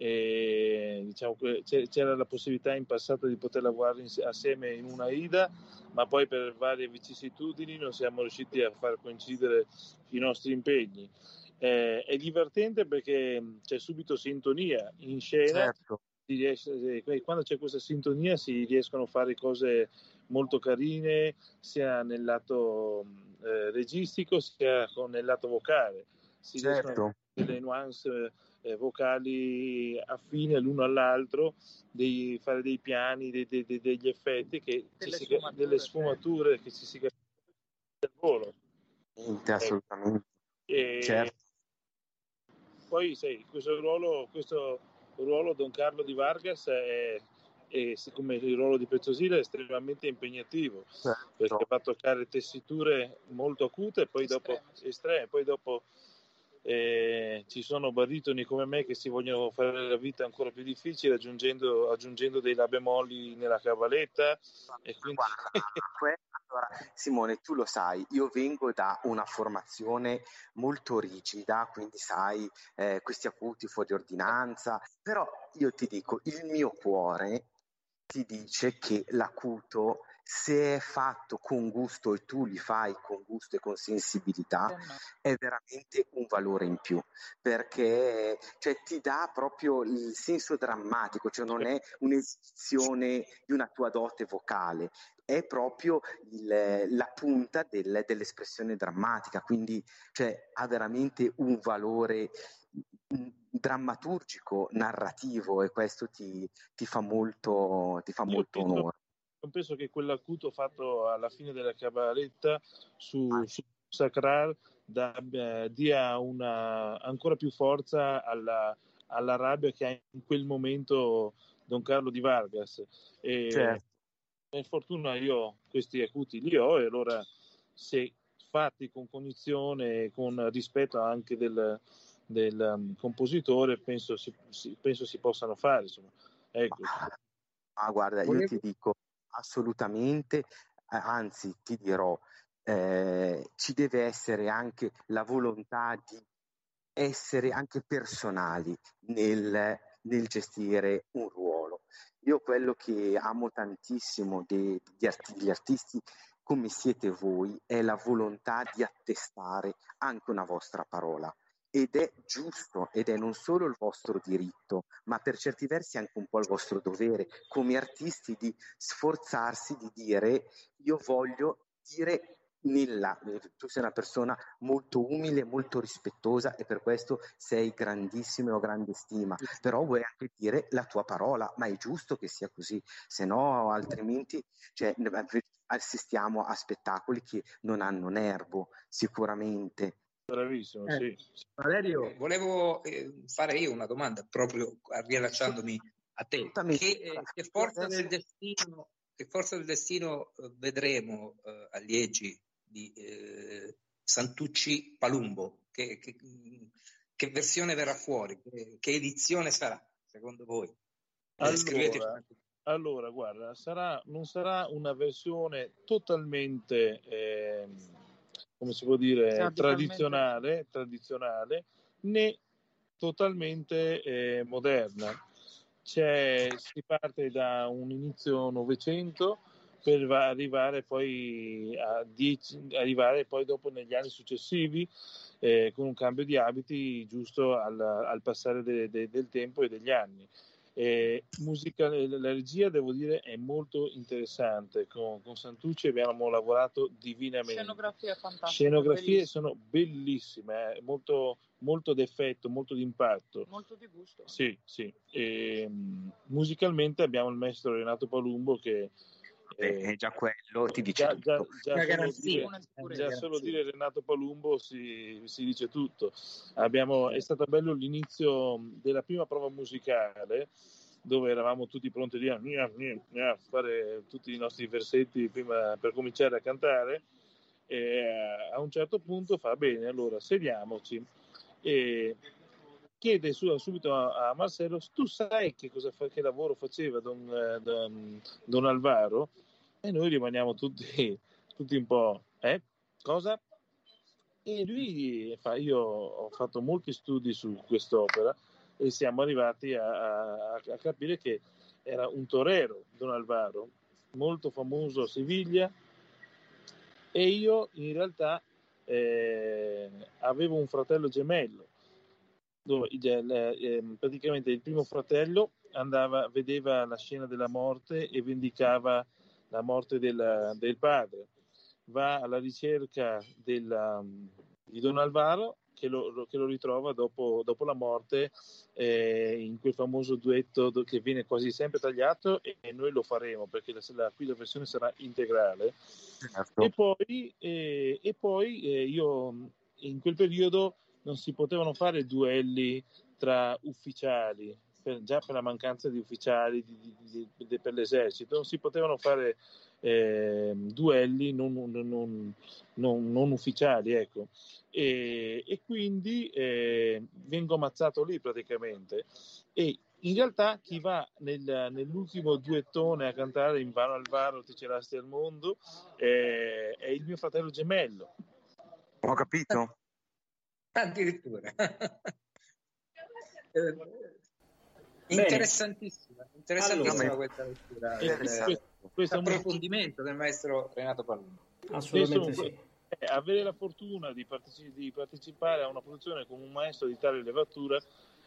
E, diciamo c'era la possibilità in passato di poter lavorare assieme in una ida, ma poi per varie vicissitudini non siamo riusciti a far coincidere i nostri impegni. Eh, è divertente perché c'è subito sintonia in scena certo riesce- eh, quando c'è questa sintonia si riescono a fare cose molto carine sia nel lato mh, eh, registico sia con- nel lato vocale. Si certo. delle nuance eh, vocali affine l'uno all'altro, dei- fare dei piani, dei- dei- dei- degli effetti, che ci Delle si- sfumature, delle sfumature che ci si capisce del volo. assolutamente. E certo. poi sai, questo ruolo, questo ruolo Don Carlo di Vargas è, è, come il ruolo di Pezzosile è estremamente impegnativo perché certo. va a toccare tessiture molto acute poi dopo Estreme. estreme, poi dopo eh, ci sono baritoni come me che si vogliono fare la vita ancora più difficile aggiungendo, aggiungendo dei la bemolli nella cavaletta quindi allora, Simone, tu lo sai, io vengo da una formazione molto rigida, quindi sai, eh, questi acuti fuori ordinanza, però io ti dico, il mio cuore ti dice che l'acuto, se è fatto con gusto e tu li fai con gusto e con sensibilità, è veramente un valore in più perché cioè, ti dà proprio il senso drammatico, cioè non è un'esibizione di una tua dote vocale, è proprio il- la punta del- dell'espressione drammatica, quindi cioè, ha veramente un valore mm, drammaturgico, narrativo e questo ti, ti fa molto, ti fa molto onore. Io penso che quell'acuto fatto alla fine della cavaletta su, Ah. su Sacral da- eh, dia una, ancora più forza alla, alla rabbia che ha in quel momento Don Carlo di Vargas. E Certo. per fortuna io questi acuti li ho e allora se fatti con cognizione e con rispetto anche del, del, um, compositore penso si, si- penso si possano fare. Insomma. Ecco. Ma, ma guarda, io ti dico assolutamente, anzi ti dirò, eh, ci deve essere anche la volontà di essere anche personali nel, nel gestire un ruolo. Io quello che amo tantissimo de- degli arti- artisti come siete voi è la volontà di attestare anche una vostra parola. Ed è giusto, ed è non solo il vostro diritto, ma per certi versi anche un po' il vostro dovere, come artisti, di sforzarsi di dire io voglio dire nella, tu sei una persona molto umile, molto rispettosa e per questo sei grandissimo e ho grande stima, però vuoi anche dire la tua parola, ma è giusto che sia così, se no altrimenti cioè, assistiamo a spettacoli che non hanno nervo, sicuramente. Bravissimo, Eh, sì. Valerio, Volevo eh, fare io una domanda proprio riallacciandomi a te. Che, eh, che forza del destino, che forza del destino eh, vedremo eh, agli Egi di eh, Santucci Palumbo? Che, che- che versione verrà fuori? Che, che edizione sarà, secondo voi? Eh, Allora, allora, guarda, sarà, non sarà una versione totalmente, ehm, come si può dire, tradizionale, tradizionale, né totalmente eh, moderna. C'è, si parte da un inizio Novecento per va- arrivare poi a dieci, arrivare poi dopo negli anni successivi eh, con un cambio di abiti giusto al, al passare de- de- del tempo e degli anni. Eh, musica, la regia, devo dire, è molto interessante. Con, con Santucci abbiamo lavorato divinamente. Scenografie bellissima. sono bellissime, eh, molto, molto d'effetto, molto d'impatto. Molto di gusto. Sì, sì. E, mh, musicalmente abbiamo il maestro Renato Palumbo che Eh, già quello ti dice già, già- tutto. già Una solo garanzia. dire, già Garanzia. solo dire Renato Palumbo si, si dice tutto. Abbiamo- è stato bello l'inizio della prima prova musicale dove eravamo tutti pronti a, dire, "Nia, nia, nia", fare tutti i nostri versetti prima per cominciare a cantare e eh, a un certo punto fa bene, allora sediamoci e chiede su- subito a, a Marcello tu sai che, cosa fa- che lavoro faceva Don, eh, don- don Alvaro? E noi rimaniamo tutti, tutti un po', eh? Cosa? E lui fa, io ho fatto molti studi su quest'opera e siamo arrivati a, a- a capire che era un torero, Don Alvaro, molto famoso a Siviglia e io in realtà eh, avevo un fratello gemello dove eh, praticamente il primo fratello andava, vedeva la scena della morte e vendicava la morte della- del padre. Va alla ricerca della- di Don Alvaro che lo, che lo ritrova dopo, dopo la morte eh, in quel famoso duetto che viene quasi sempre tagliato e, noi lo faremo perché la, la- qui la versione sarà integrale. Certo. E poi, eh, e poi eh, io in quel periodo non si potevano fare duelli tra ufficiali, per- già per la mancanza di ufficiali di- di- di- per l'esercito, non si potevano fare eh, duelli non, non- non- non- ufficiali, ecco. E, e quindi eh, vengo ammazzato lì praticamente. E in realtà chi va nel- nell'ultimo duettone a cantare in vano al varo ti cerasti al mondo eh, è il mio fratello gemello. Ho capito? Addirittura. Eh, interessantissima, interessantissima Allora, questa lettura, E il- questo approfondimento del maestro Renato Palumbo. Assolutamente Adesso, sì. eh, avere la fortuna di, partici- di partecipare a una produzione con un maestro di tale levatura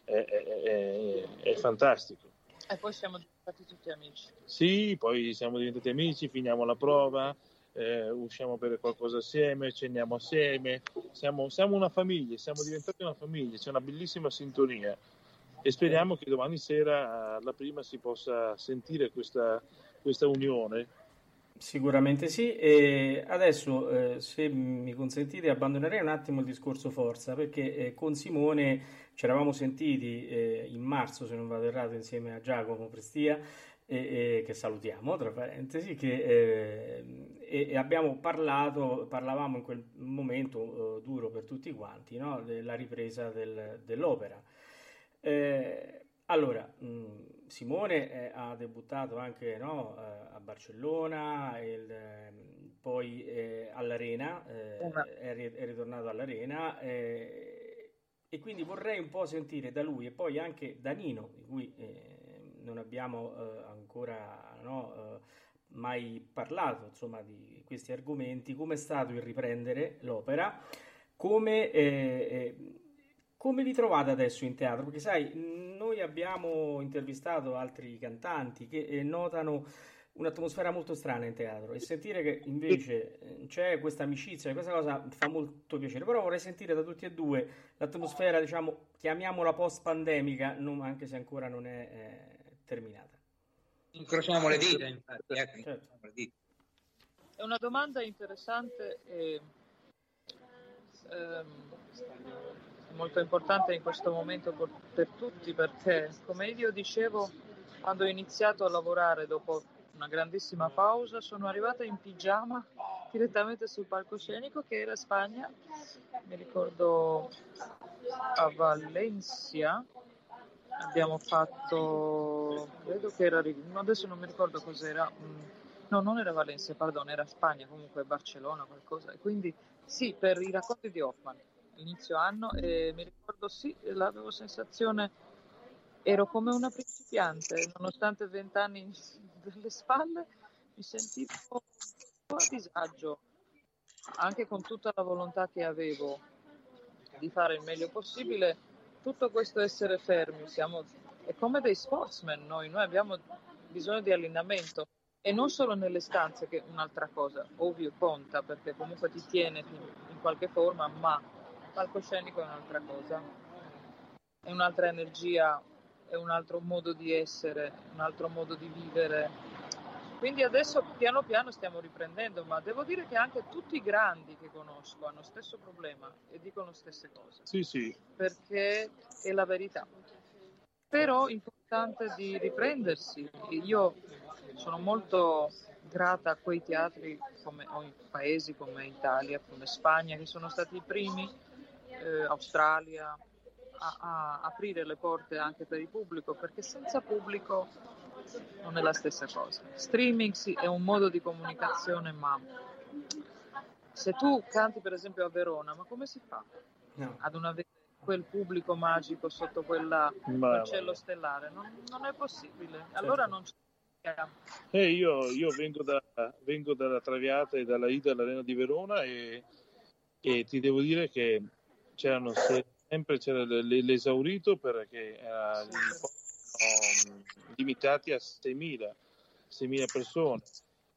è, è- è- è fantastico. E poi siamo diventati tutti amici. Sì, poi siamo diventati amici, finiamo la prova, eh, usciamo a bere qualcosa assieme, ceniamo assieme, siamo, siamo una famiglia, siamo diventati una famiglia, c'è una bellissima sintonia. E speriamo che domani sera alla prima si possa sentire questa, questa unione. Sicuramente sì, e adesso eh, se mi consentite abbandonerei un attimo il discorso forza perché eh, con Simone ci eravamo sentiti eh, in marzo se non vado errato insieme a Giacomo Prestia e- e- che salutiamo tra parentesi che, eh, e, abbiamo parlato, parlavamo in quel momento eh, duro per tutti quanti no? della ripresa del- dell'opera. Eh, allora, mh, Simone eh, ha debuttato anche no, eh, a Barcellona, il, poi eh, all'Arena, è, è ritornato all'Arena e quindi vorrei un po' sentire da lui e poi anche da Nino, di cui non abbiamo eh, ancora no, eh, mai parlato insomma, di questi argomenti, come è stato il riprendere l'opera, come... eh, eh, come vi trovate adesso in teatro? Perché sai, noi abbiamo intervistato altri cantanti che notano un'atmosfera molto strana in teatro e sentire che invece c'è questa amicizia, questa cosa fa molto piacere. Però vorrei sentire da tutti e due l'atmosfera, diciamo, chiamiamola post-pandemica, non- anche se ancora non è eh, terminata. Incrociamo le dita, infatti. ecco, Certo. le dita. È una domanda interessante e ehm, molto importante in questo momento per, per tutti perché, come io dicevo, quando ho iniziato a lavorare dopo una grandissima pausa, sono arrivata in pigiama direttamente sul palcoscenico che era Spagna, mi ricordo a Valencia. Abbiamo fatto, credo che era, adesso non mi ricordo cos'era, mm, no, non era Valencia, pardon, era Spagna, comunque Barcellona, qualcosa. E quindi sì, per i racconti di Hoffman, inizio anno, e mi ricordo sì, l'avevo sensazione, ero come una principiante, nonostante vent'anni delle spalle, mi sentivo un po' a disagio, anche con tutta la volontà che avevo di fare il meglio possibile. Tutto questo essere fermi, siamo è come dei sportsman noi, noi abbiamo bisogno di allineamento e non solo nelle stanze che è un'altra cosa, ovvio conta perché comunque ti tiene in qualche forma, ma il palcoscenico è un'altra cosa, è un'altra energia, è un altro modo di essere, un altro modo di vivere. Quindi adesso piano piano stiamo riprendendo, ma devo dire che anche tutti i grandi che conosco hanno lo stesso problema e dicono le stesse cose, Sì, sì. perché è la verità. Però è importante di riprendersi. Io sono molto grata a quei teatri come, o in paesi come Italia, come Spagna, che sono stati i primi, eh, Australia, a, a aprire le porte anche per il pubblico, perché senza pubblico non è la stessa cosa. Streaming sì, è un modo di comunicazione, ma se tu canti per esempio a Verona, ma come si fa No. ad non avere quel pubblico magico sotto quella, quel cielo stellare? Non, non è possibile. Allora non ci siamo. Eh, io, io vengo, da- vengo dalla Traviata e dalla Ida all'Arena di Verona e, e ti devo dire che c'erano se- sempre c'era l'esaurito perché era- erano limitati a 6.000, 6.000 persone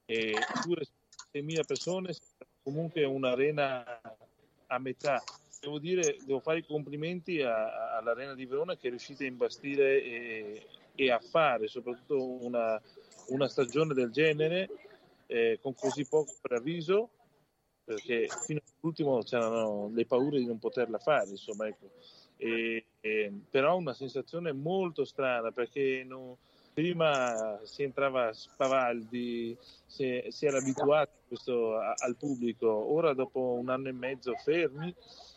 e pure 6.000 persone comunque un'arena a metà. Devo dire, devo fare i complimenti a- a- all'Arena di Verona che è riuscita a imbastire e, e a fare soprattutto una, una stagione del genere eh, con così poco preavviso perché fino all'ultimo c'erano le paure di non poterla fare insomma ecco. E- e- però una sensazione molto strana perché non- prima si entrava a spavaldi si, si era abituati al pubblico ora dopo un anno e mezzo fermi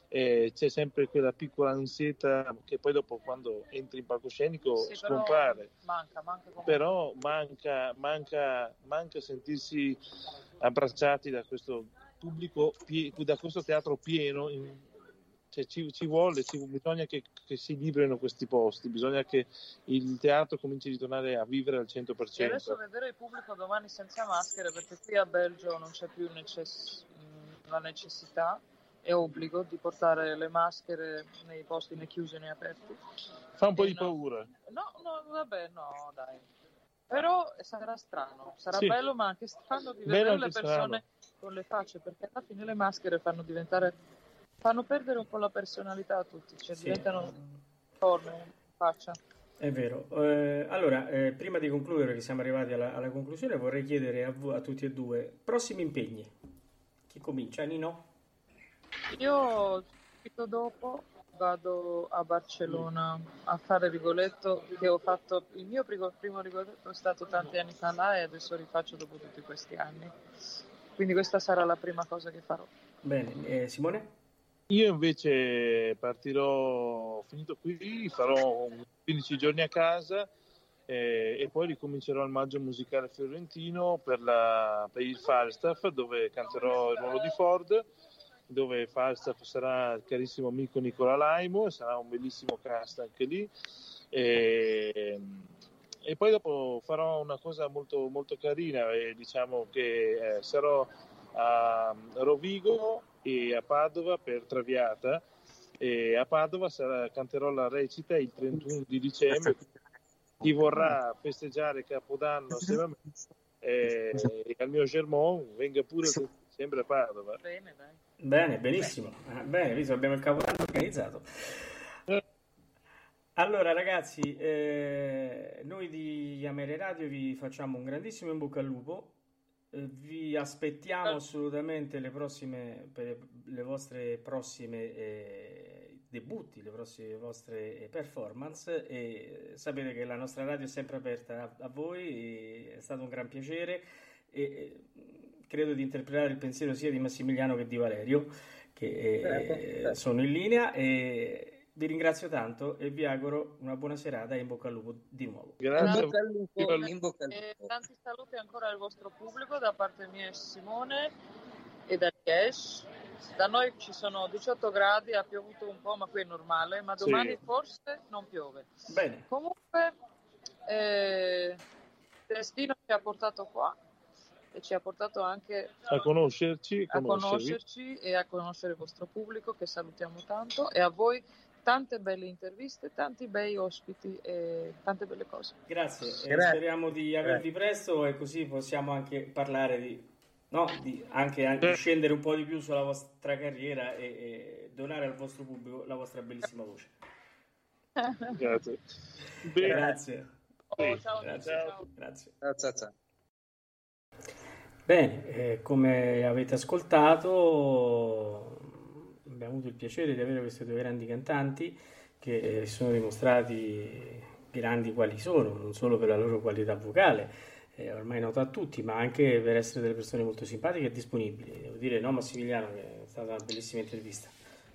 eh, c'è sempre quella piccola ansietta che poi dopo quando entri in palcoscenico Sì, però scompare manca, manca comunque. però manca, manca, manca sentirsi abbracciati da questo pubblico, da questo teatro pieno. in- cioè, ci, ci vuole, ci- bisogna che, che si librino questi posti, bisogna che il teatro cominci a ritornare a vivere al 100%. E adesso vedere il pubblico domani senza maschere, perché qui a Belgio non c'è più necess- la necessità, è obbligo di portare le maschere nei posti né chiusi né aperti. Fa un po' Eh, di no. paura. No, no, vabbè, no, dai. Però sarà strano, sarà Sì. bello ma anche strano di vedere le persone con le facce, perché alla fine le maschere fanno diventare, fanno perdere un po' la personalità a tutti, cioè Sì. diventano forme, faccia. È vero. Eh, allora, eh, prima di concludere, che siamo arrivati alla, alla conclusione, vorrei chiedere a, a tutti e due prossimi impegni. Chi comincia? Nino? Io subito dopo vado a Barcellona a fare Rigoletto che ho fatto il mio primo, primo Rigoletto è stato tanti anni fa là e adesso rifaccio dopo tutti questi anni quindi questa sarà la prima cosa che farò Bene. Eh, Simone? Io invece partirò, finito qui, farò 15 giorni a casa eh, e poi ricomincerò il maggio musicale fiorentino per, la- per il Falstaff dove canterò il ruolo di Ford, dove Falstaff sarà il carissimo amico Nicola Laimo, sarà un bellissimo cast anche lì. E, e poi dopo farò una cosa molto, molto carina, eh, diciamo che eh, sarò a Rovigo e a Padova per Traviata e a Padova sarà- canterò la recita il 31 di dicembre chi vorrà festeggiare Capodanno assieme a me eh, e al mio Germont venga pure il 31 dicembre a Padova bene dai Bene, benissimo. Ah, bene, visto abbiamo il capodanno organizzato. Allora, ragazzi, eh, noi di Amere Radio vi facciamo un grandissimo in bocca al lupo. Eh, vi aspettiamo assolutamente le prossime, per le vostre prossime eh, debutti, le prossime vostre eh, performance. E sapete che la nostra radio è sempre aperta a, a voi, è stato un gran piacere. E, eh, credo di interpretare il pensiero sia di Massimiliano che di Valerio, che eh, Certo, sono in linea. E vi ringrazio tanto e vi auguro una buona serata e in bocca al lupo di nuovo. grazie. A In bocca al lupo, in bocca al e lupo. tanti saluti ancora al vostro pubblico da parte mia e Simone e da Liesh da noi ci sono 18 gradi ha piovuto un po' ma qui è normale ma Sì. domani forse non piove. Bene, Comunque, eh, Destino ci ha portato qua e ci ha portato anche a conoscerci a conoscerci e a conoscere il vostro pubblico, che salutiamo tanto, e a voi tante belle interviste, tanti bei ospiti e tante belle cose. Grazie, e Grazie. speriamo di avervi presto e così possiamo anche parlare di, no, di anche, anche scendere un po' di più sulla vostra carriera e, e donare al vostro pubblico la vostra bellissima voce. Grazie. Bene. Grazie. Oh, ciao, Grazie. ciao. Grazie. Ciao, ciao. Bene, eh, come avete ascoltato, abbiamo avuto il piacere di avere questi due grandi cantanti che eh, si sono dimostrati grandi quali sono, non solo per la loro qualità vocale, eh, ormai noto a tutti, ma anche per essere delle persone molto simpatiche e disponibili. Devo dire, no, Massimiliano, che è stata una bellissima intervista.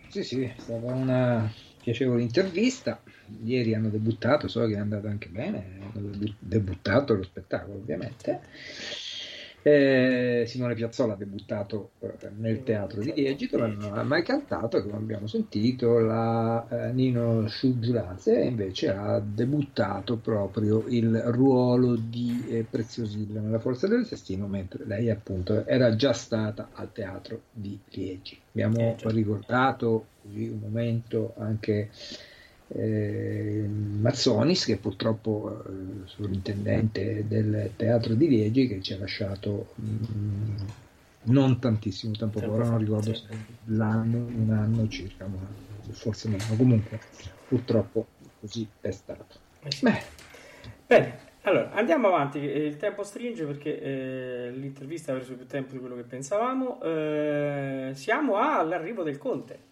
Sì, sì, è stata una piacevole intervista. Ieri hanno debuttato, so che è andato anche bene, hanno debu- debuttato lo spettacolo ovviamente. Eh, Simone Piazzolla ha debuttato eh, nel teatro di Liegi dove non ha mai cantato, come abbiamo sentito, la eh, Nino Sciuggiulazze e invece ha debuttato proprio il ruolo di eh, Preziosilla nella Forza del Destino, mentre lei appunto era già stata al teatro di Liegi. Abbiamo Eh, già. ricordato così un momento anche eh, Mazzonis, che purtroppo eh, sovrintendente del teatro di Liegi, che ci ha lasciato mm, non tantissimo tempo fa, non ricordo se l'anno, un anno circa, ma forse meno. Comunque, purtroppo così è stato. Eh. Beh, Bene, allora andiamo avanti, eh, il tempo stringe perché eh, l'intervista ha preso più tempo di quello che pensavamo. Eh, siamo all'arrivo del Conte.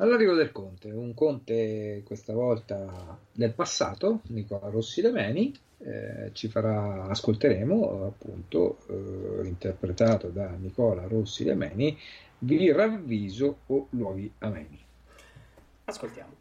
All'arrivo del Conte, un Conte questa volta del passato, Nicola Rossi Lemeni, eh, ci farà, ascolteremo appunto, eh, interpretato da Nicola Rossi Lemeni, Vi ravviso o luoghi ameni. Ascoltiamo.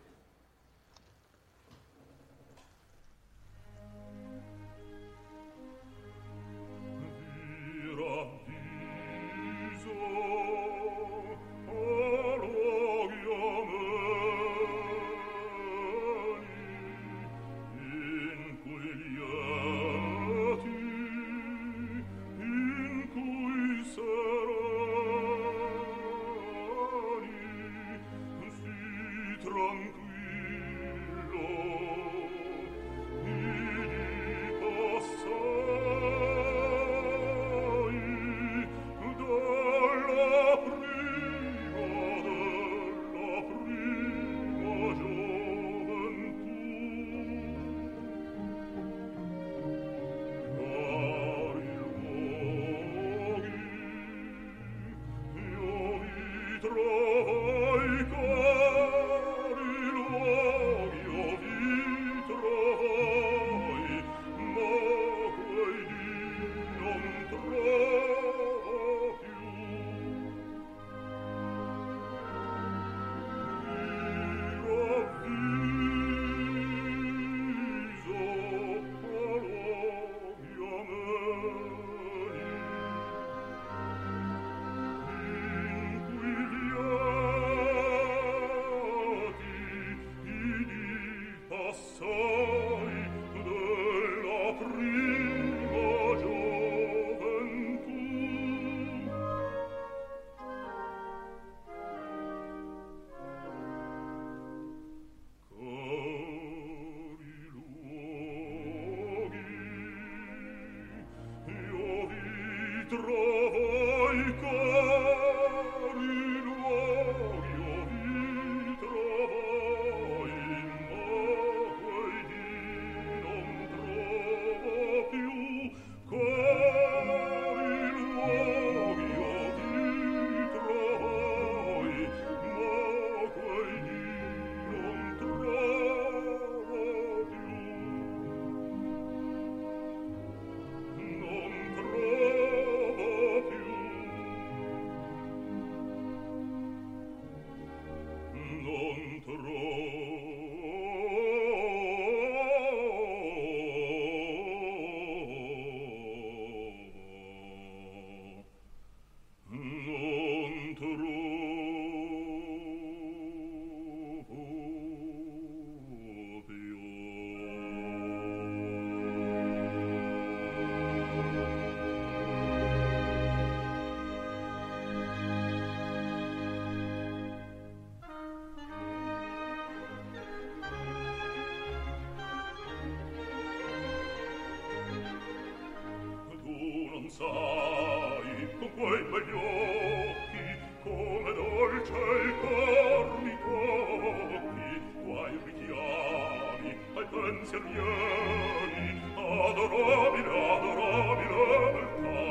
sai con quei begli occhi come dolce il cor mi tocchi quai richiami ai pensier miei adorabile adorabile beltà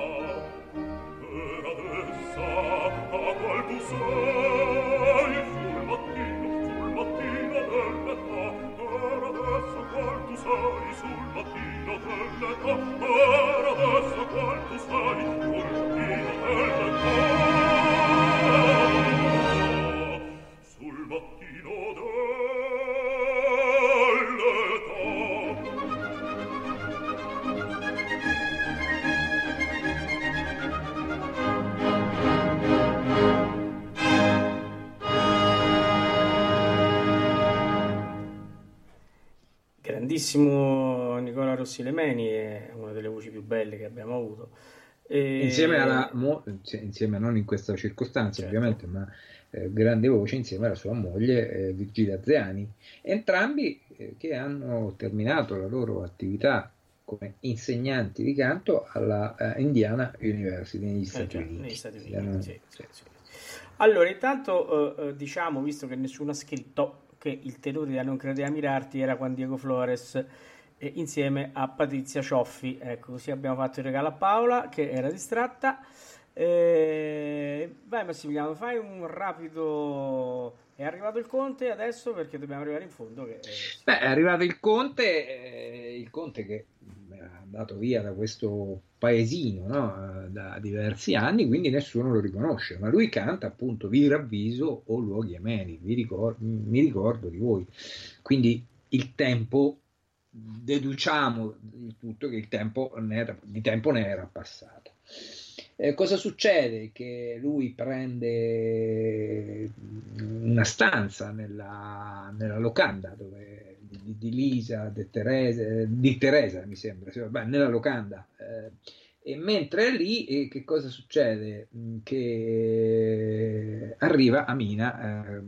per adessa a qual tu sei sul mattino sul mattino del metà. Per adesso qual tu sei sul mattino dell'età per adessa Grandissimo Nicola Rossi Lemeni, voci più belle che abbiamo avuto. E- Insieme alla, mo- insieme non in questa circostanza Certo. ovviamente, ma eh, grande voce insieme alla sua moglie eh, Virgilia Zeani, entrambi eh, che hanno terminato la loro attività come insegnanti di canto alla eh, Indiana University negli Eh Stati già, Uniti. negli Stati Uniti, Erano- sì, sì, sì. Allora, intanto eh, eh, diciamo, visto che nessuno ha scritto, che il tenore di Non Credea Mirarti era Juan Diego Flores eh, insieme a Patrizia Cioffi. Ecco, così abbiamo fatto il regalo a Paola che era distratta. Eh, vai Massimiliano, fai un rapido... È arrivato il Conte adesso perché dobbiamo arrivare in fondo. Che, eh, Beh, è arrivato il Conte, eh, il Conte che è andato via da questo paesino no, eh, da diversi anni, quindi nessuno lo riconosce, ma lui canta appunto Vi ravviso o luoghi ameni, vi ricor- mi ricordo di voi. Quindi il tempo, deduciamo il tutto che il tempo era- di tempo ne era passato. Eh, cosa succede? Che lui prende una stanza nella, nella locanda dove, di, di Lisa, di Teresa, di Teresa mi sembra, sì, vabbè, nella locanda. eh, e mentre è lì, eh, che cosa succede? Mm, Che arriva Amina, eh,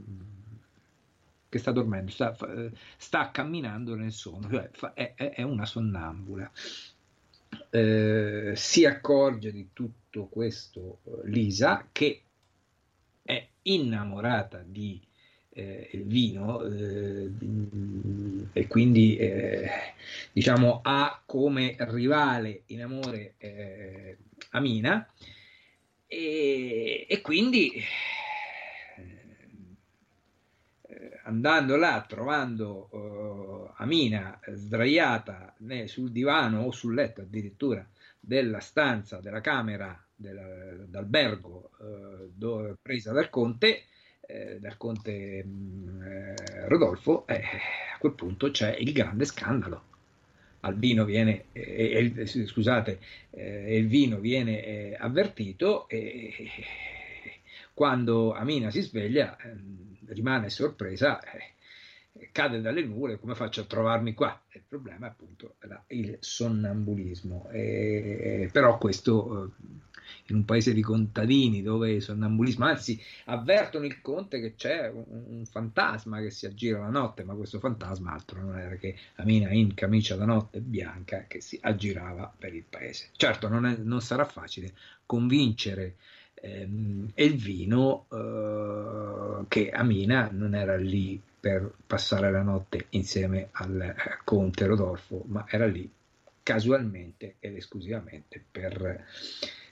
che sta dormendo, sta, eh, sta camminando nel sonno, cioè è, è- una sonnambula. Eh, si accorge di tutto questo eh, Lisa che è innamorata di eh, Elvino eh, di- e quindi eh, diciamo ha come rivale in amore eh, Amina e, e quindi eh, andando là trovando eh, Amina sdraiata né sul divano o sul letto addirittura della stanza della camera della- d'albergo eh, dove- presa dal conte eh, dal conte mh, eh, Rodolfo eh, a quel punto c'è il grande scandalo. Albino viene, eh, scusate, eh, Elvino viene eh, avvertito e quando Amina si sveglia ehm, rimane sorpresa, eh, cade dalle nuvole, come faccio a trovarmi qua? Il problema è appunto il sonnambulismo, E- però questo eh, in un paese di contadini dove il sonnambulismo, anzi avvertono il conte che c'è un, un fantasma che si aggira la notte, ma questo fantasma altro non era che Amina in camicia da notte bianca che si aggirava per il paese. Certo non, è- non sarà facile convincere ehm, Elvino eh, che Amina non era lì per passare la notte insieme al eh, conte Rodolfo, ma era lì casualmente ed esclusivamente per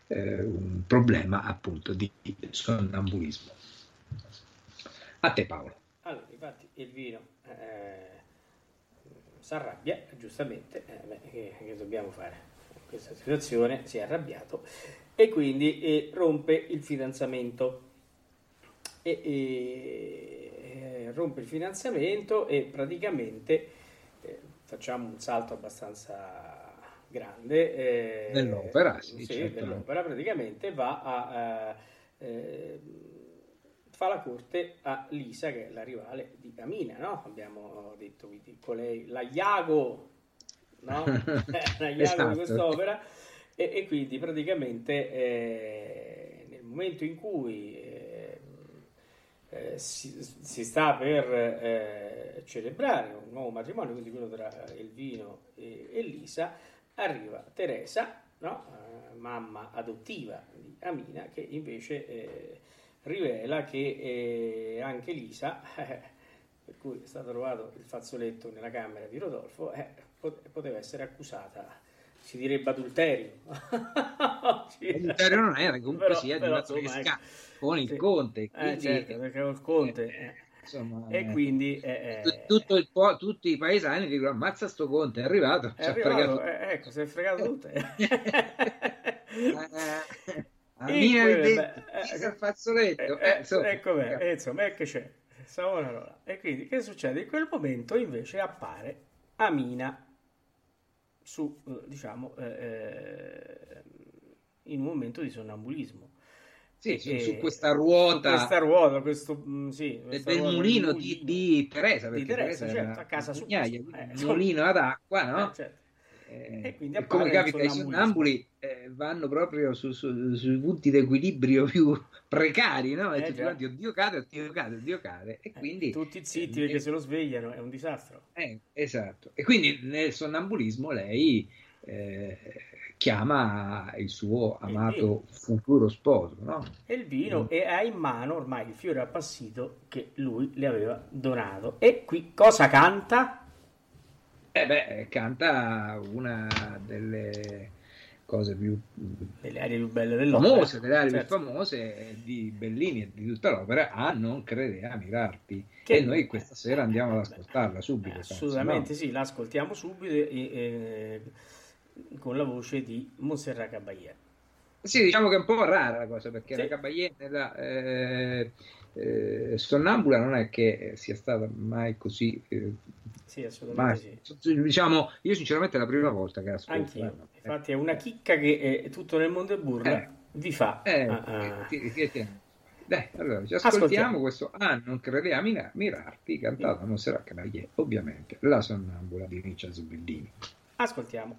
eh, un problema appunto di sonnambulismo. A te Paolo. Allora, infatti il vino si arrabbia, giustamente, eh, che, che dobbiamo fare? In questa situazione si è arrabbiato e quindi eh, rompe il fidanzamento. E, e- eh, rompe il fidanzamento e praticamente eh, facciamo un salto abbastanza grande. eh, Nell'opera, sì, sì, certo. nell'opera praticamente va a... eh, eh, fa la corte a Lisa, che è la rivale di Amina, no? Abbiamo detto quindi colei, la Iago, no? la Iago Esatto. di quest'opera. E, e quindi praticamente eh, nel momento in cui eh, eh, si, si sta per eh, celebrare un nuovo matrimonio, quindi quello tra Elvino e, e Lisa, arriva Teresa, no? Eh, mamma adottiva di Amina, che invece rivela che anche Lisa, per cui è stato trovato il fazzoletto nella camera di Rodolfo, eh, pot- poteva essere accusata, si direbbe adulterio. Adulterio non era, comunque Però- sia di però, insomma, ecco. con il Sì. conte. Eh, Quindi, certo, perché col conte. eh, eh. insomma, E eh, quindi eh, eh, tutto po- tutti i paesani dicono ammazza sto conte, è arrivato, è arrivato, eh, ecco, si è fregato tutte. Eh, a E Mina poi, il vabbè, dente, eh, fazzoletto. Eh, eh, insomma, ecco beh, eh, insomma, è che c'è. Savonarola. E quindi che succede? In quel momento invece appare Amina su, eh, diciamo, eh, eh, in un momento di sonnambulismo. sì, E- su, e- su questa ruota su questa ruota, questo, mm, sì, del, questa del ruota mulino di di, Teresa, Di Teresa, Teresa certo, a casa su mugnaia, questo. quindi Eh, il mulino ad acqua, no? Eh, certo. Eh, E quindi e come il capita sonnambulismo. sonnambuli eh, vanno proprio su- su- sui punti d'equilibrio più precari, no? E Eh, tutti già. quanti, oddio cade, oddio cade, oddio cade. E Eh, quindi, tutti zitti eh, perché se lo svegliano, è un disastro. eh, esatto. E quindi nel sonnambulismo lei chiama il suo amato futuro sposo, no? e il vino Mm. e ha in mano ormai il fiore appassito che lui le aveva donato. E qui cosa canta? Eh beh, canta una delle cose più Delle arie più belle dell'opera. famose, delle aree Certo. più famose di Bellini e di tutta l'opera, a non credere a mirarti. Che- E noi questa sera andiamo ad ascoltarla subito. Eh, penso, assolutamente no? sì, l'ascoltiamo subito e- e- con la voce di Montserrat Caballé. Sì, diciamo che è un po' rara la cosa perché Sì. la Caballé nella eh, eh, Sonnambula non è che sia stata mai così. eh, Sì, assolutamente sì. diciamo, io sinceramente è la prima volta che ascolto. Anch'io. eh. Infatti è una chicca che è tutto nel mondo è burla. Eh. Vi fa. Eh, ah, ti- ti- ti- Dai, allora ci ascoltiamo, Ascoltiamo. questo Ah, non crede a mira- mirarti, cantato da Monserrat Caballé, ovviamente, la sonnambula di Vincenzo Bellini. Ascoltiamo.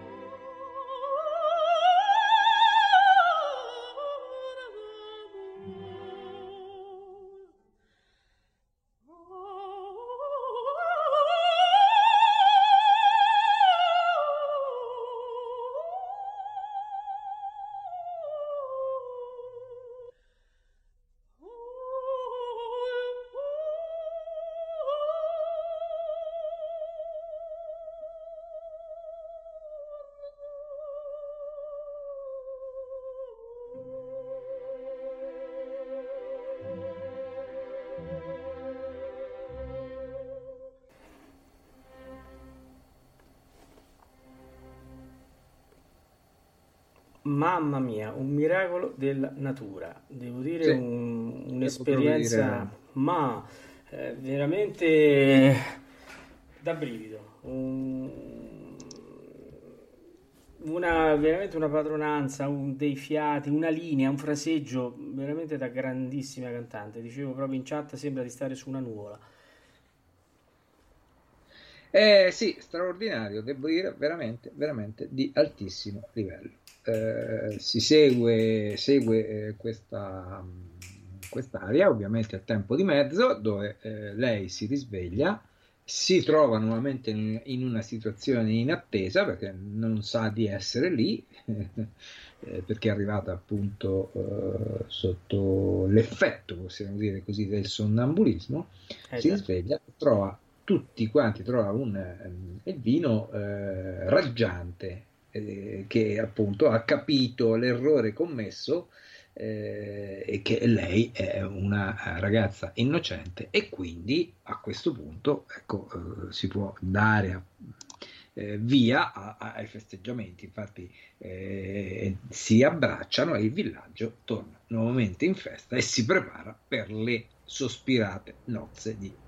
mamma mia, un miracolo della natura. Devo dire Sì. un- un'esperienza, dire- ma eh, veramente da brivido. Un- una, veramente una padronanza, un- dei fiati, una linea, un fraseggio veramente da grandissima cantante. Dicevo proprio in chat, sembra di stare su una nuvola. Eh, sì, straordinario, devo dire veramente, veramente di altissimo livello. Eh, si segue, segue eh, questa, quest'area, ovviamente a tempo di mezzo, dove eh, lei si risveglia, si trova nuovamente in, in una situazione in attesa perché non sa di essere lì, eh, perché è arrivata appunto eh, sotto l'effetto, possiamo dire così, del sonnambulismo Eh si risveglia, trova tutti quanti, trova un ehm, il vino eh, raggiante eh, che appunto ha capito l'errore commesso eh, e che lei è una ragazza innocente e quindi a questo punto ecco, eh, si può dare a- eh, via a- a- ai festeggiamenti. Infatti eh, si abbracciano e il villaggio torna nuovamente in festa e si prepara per le sospirate nozze di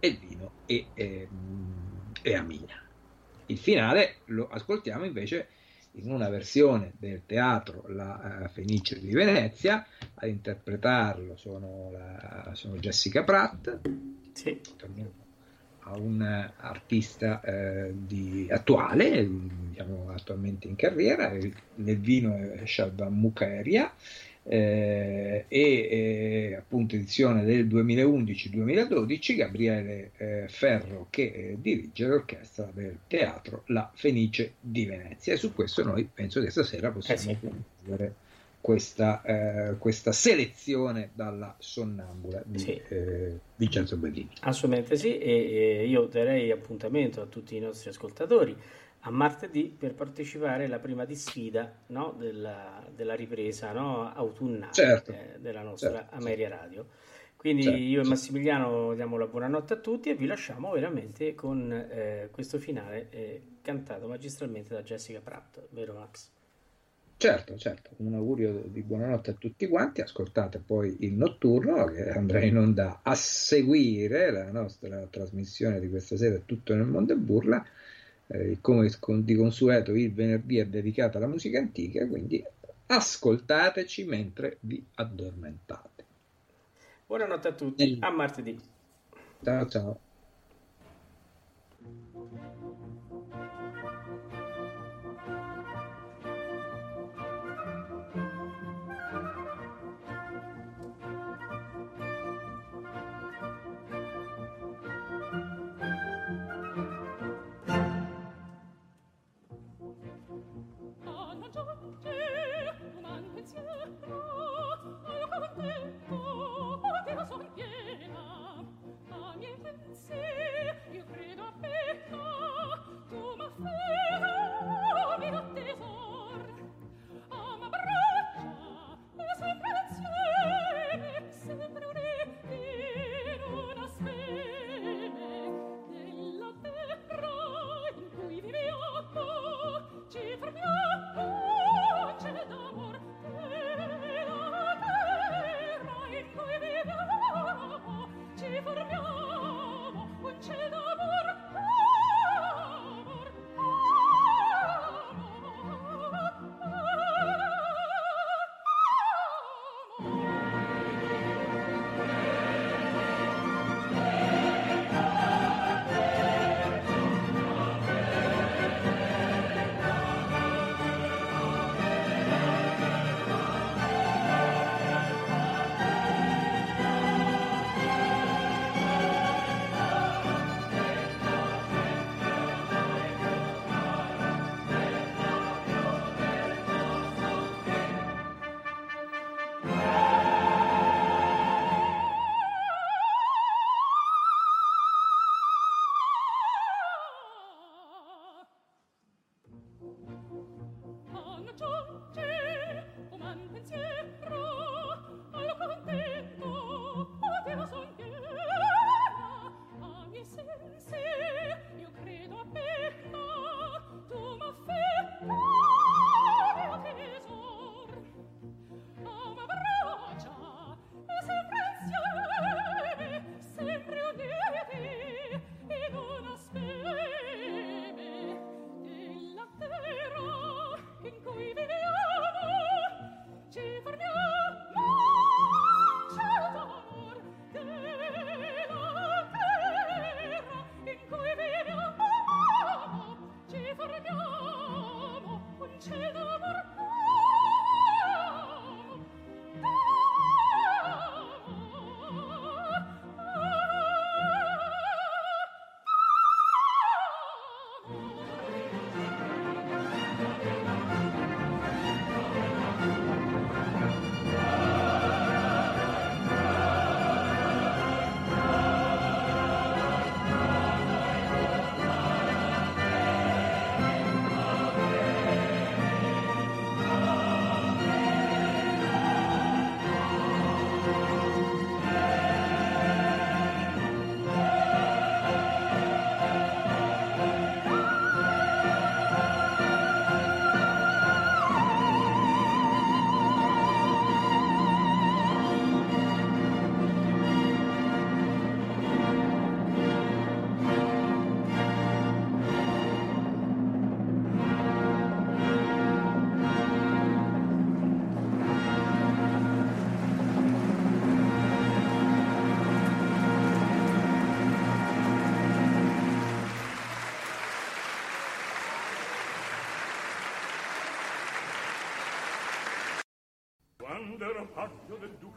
Elvino e, ehm, e Amina. Il finale lo ascoltiamo invece in una versione del teatro La eh, Fenice di Venezia, a interpretarlo sono, la- sono Jessica Pratt, Sì. torniamo a un artista eh, di- attuale, diciamo attualmente in carriera, nel vino è Shalban Mukeria, eh, e eh, appunto edizione del 2011-2012 Gabriele eh, Ferro che eh, dirige l'orchestra del teatro La Fenice di Venezia e su questo noi penso che stasera possiamo sì. concludere questa, eh, questa selezione dalla sonnambula di Sì. eh, Vincenzo Bellini. Assolutamente sì, e, e io darei appuntamento a tutti i nostri ascoltatori a martedì per partecipare alla prima di sfida no, della, della ripresa no, autunnale Certo. eh, della nostra Certo, Ameria Radio. Quindi Certo, io e. Massimiliano diamo la buonanotte a tutti e vi lasciamo veramente con eh, questo finale eh, cantato magistralmente da Jessica Pratt, vero Max? Certo, certo, un augurio di buonanotte a tutti quanti, ascoltate poi il notturno che andrà in onda a seguire la nostra trasmissione di questa sera Tutto nel mondo è burla, Eh, come di consueto il venerdì è dedicato alla musica antica, quindi ascoltateci mentre vi addormentate. Buonanotte a tutti, a martedì. Ciao ciao.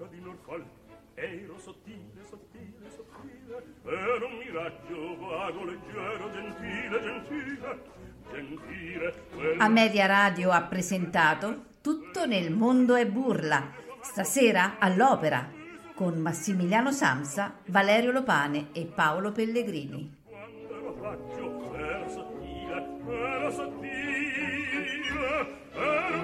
bocca di Norfolk ero sottile, sottile, sottile ero un miraggio vago, leggero, gentile, gentile gentile. A Media Radio ha presentato Tutto nel mondo è burla stasera all'opera con Massimiliano Samsa, Valerio Lopane e Paolo Pellegrini Quando ero faccio, ero sottile, ero sottile ero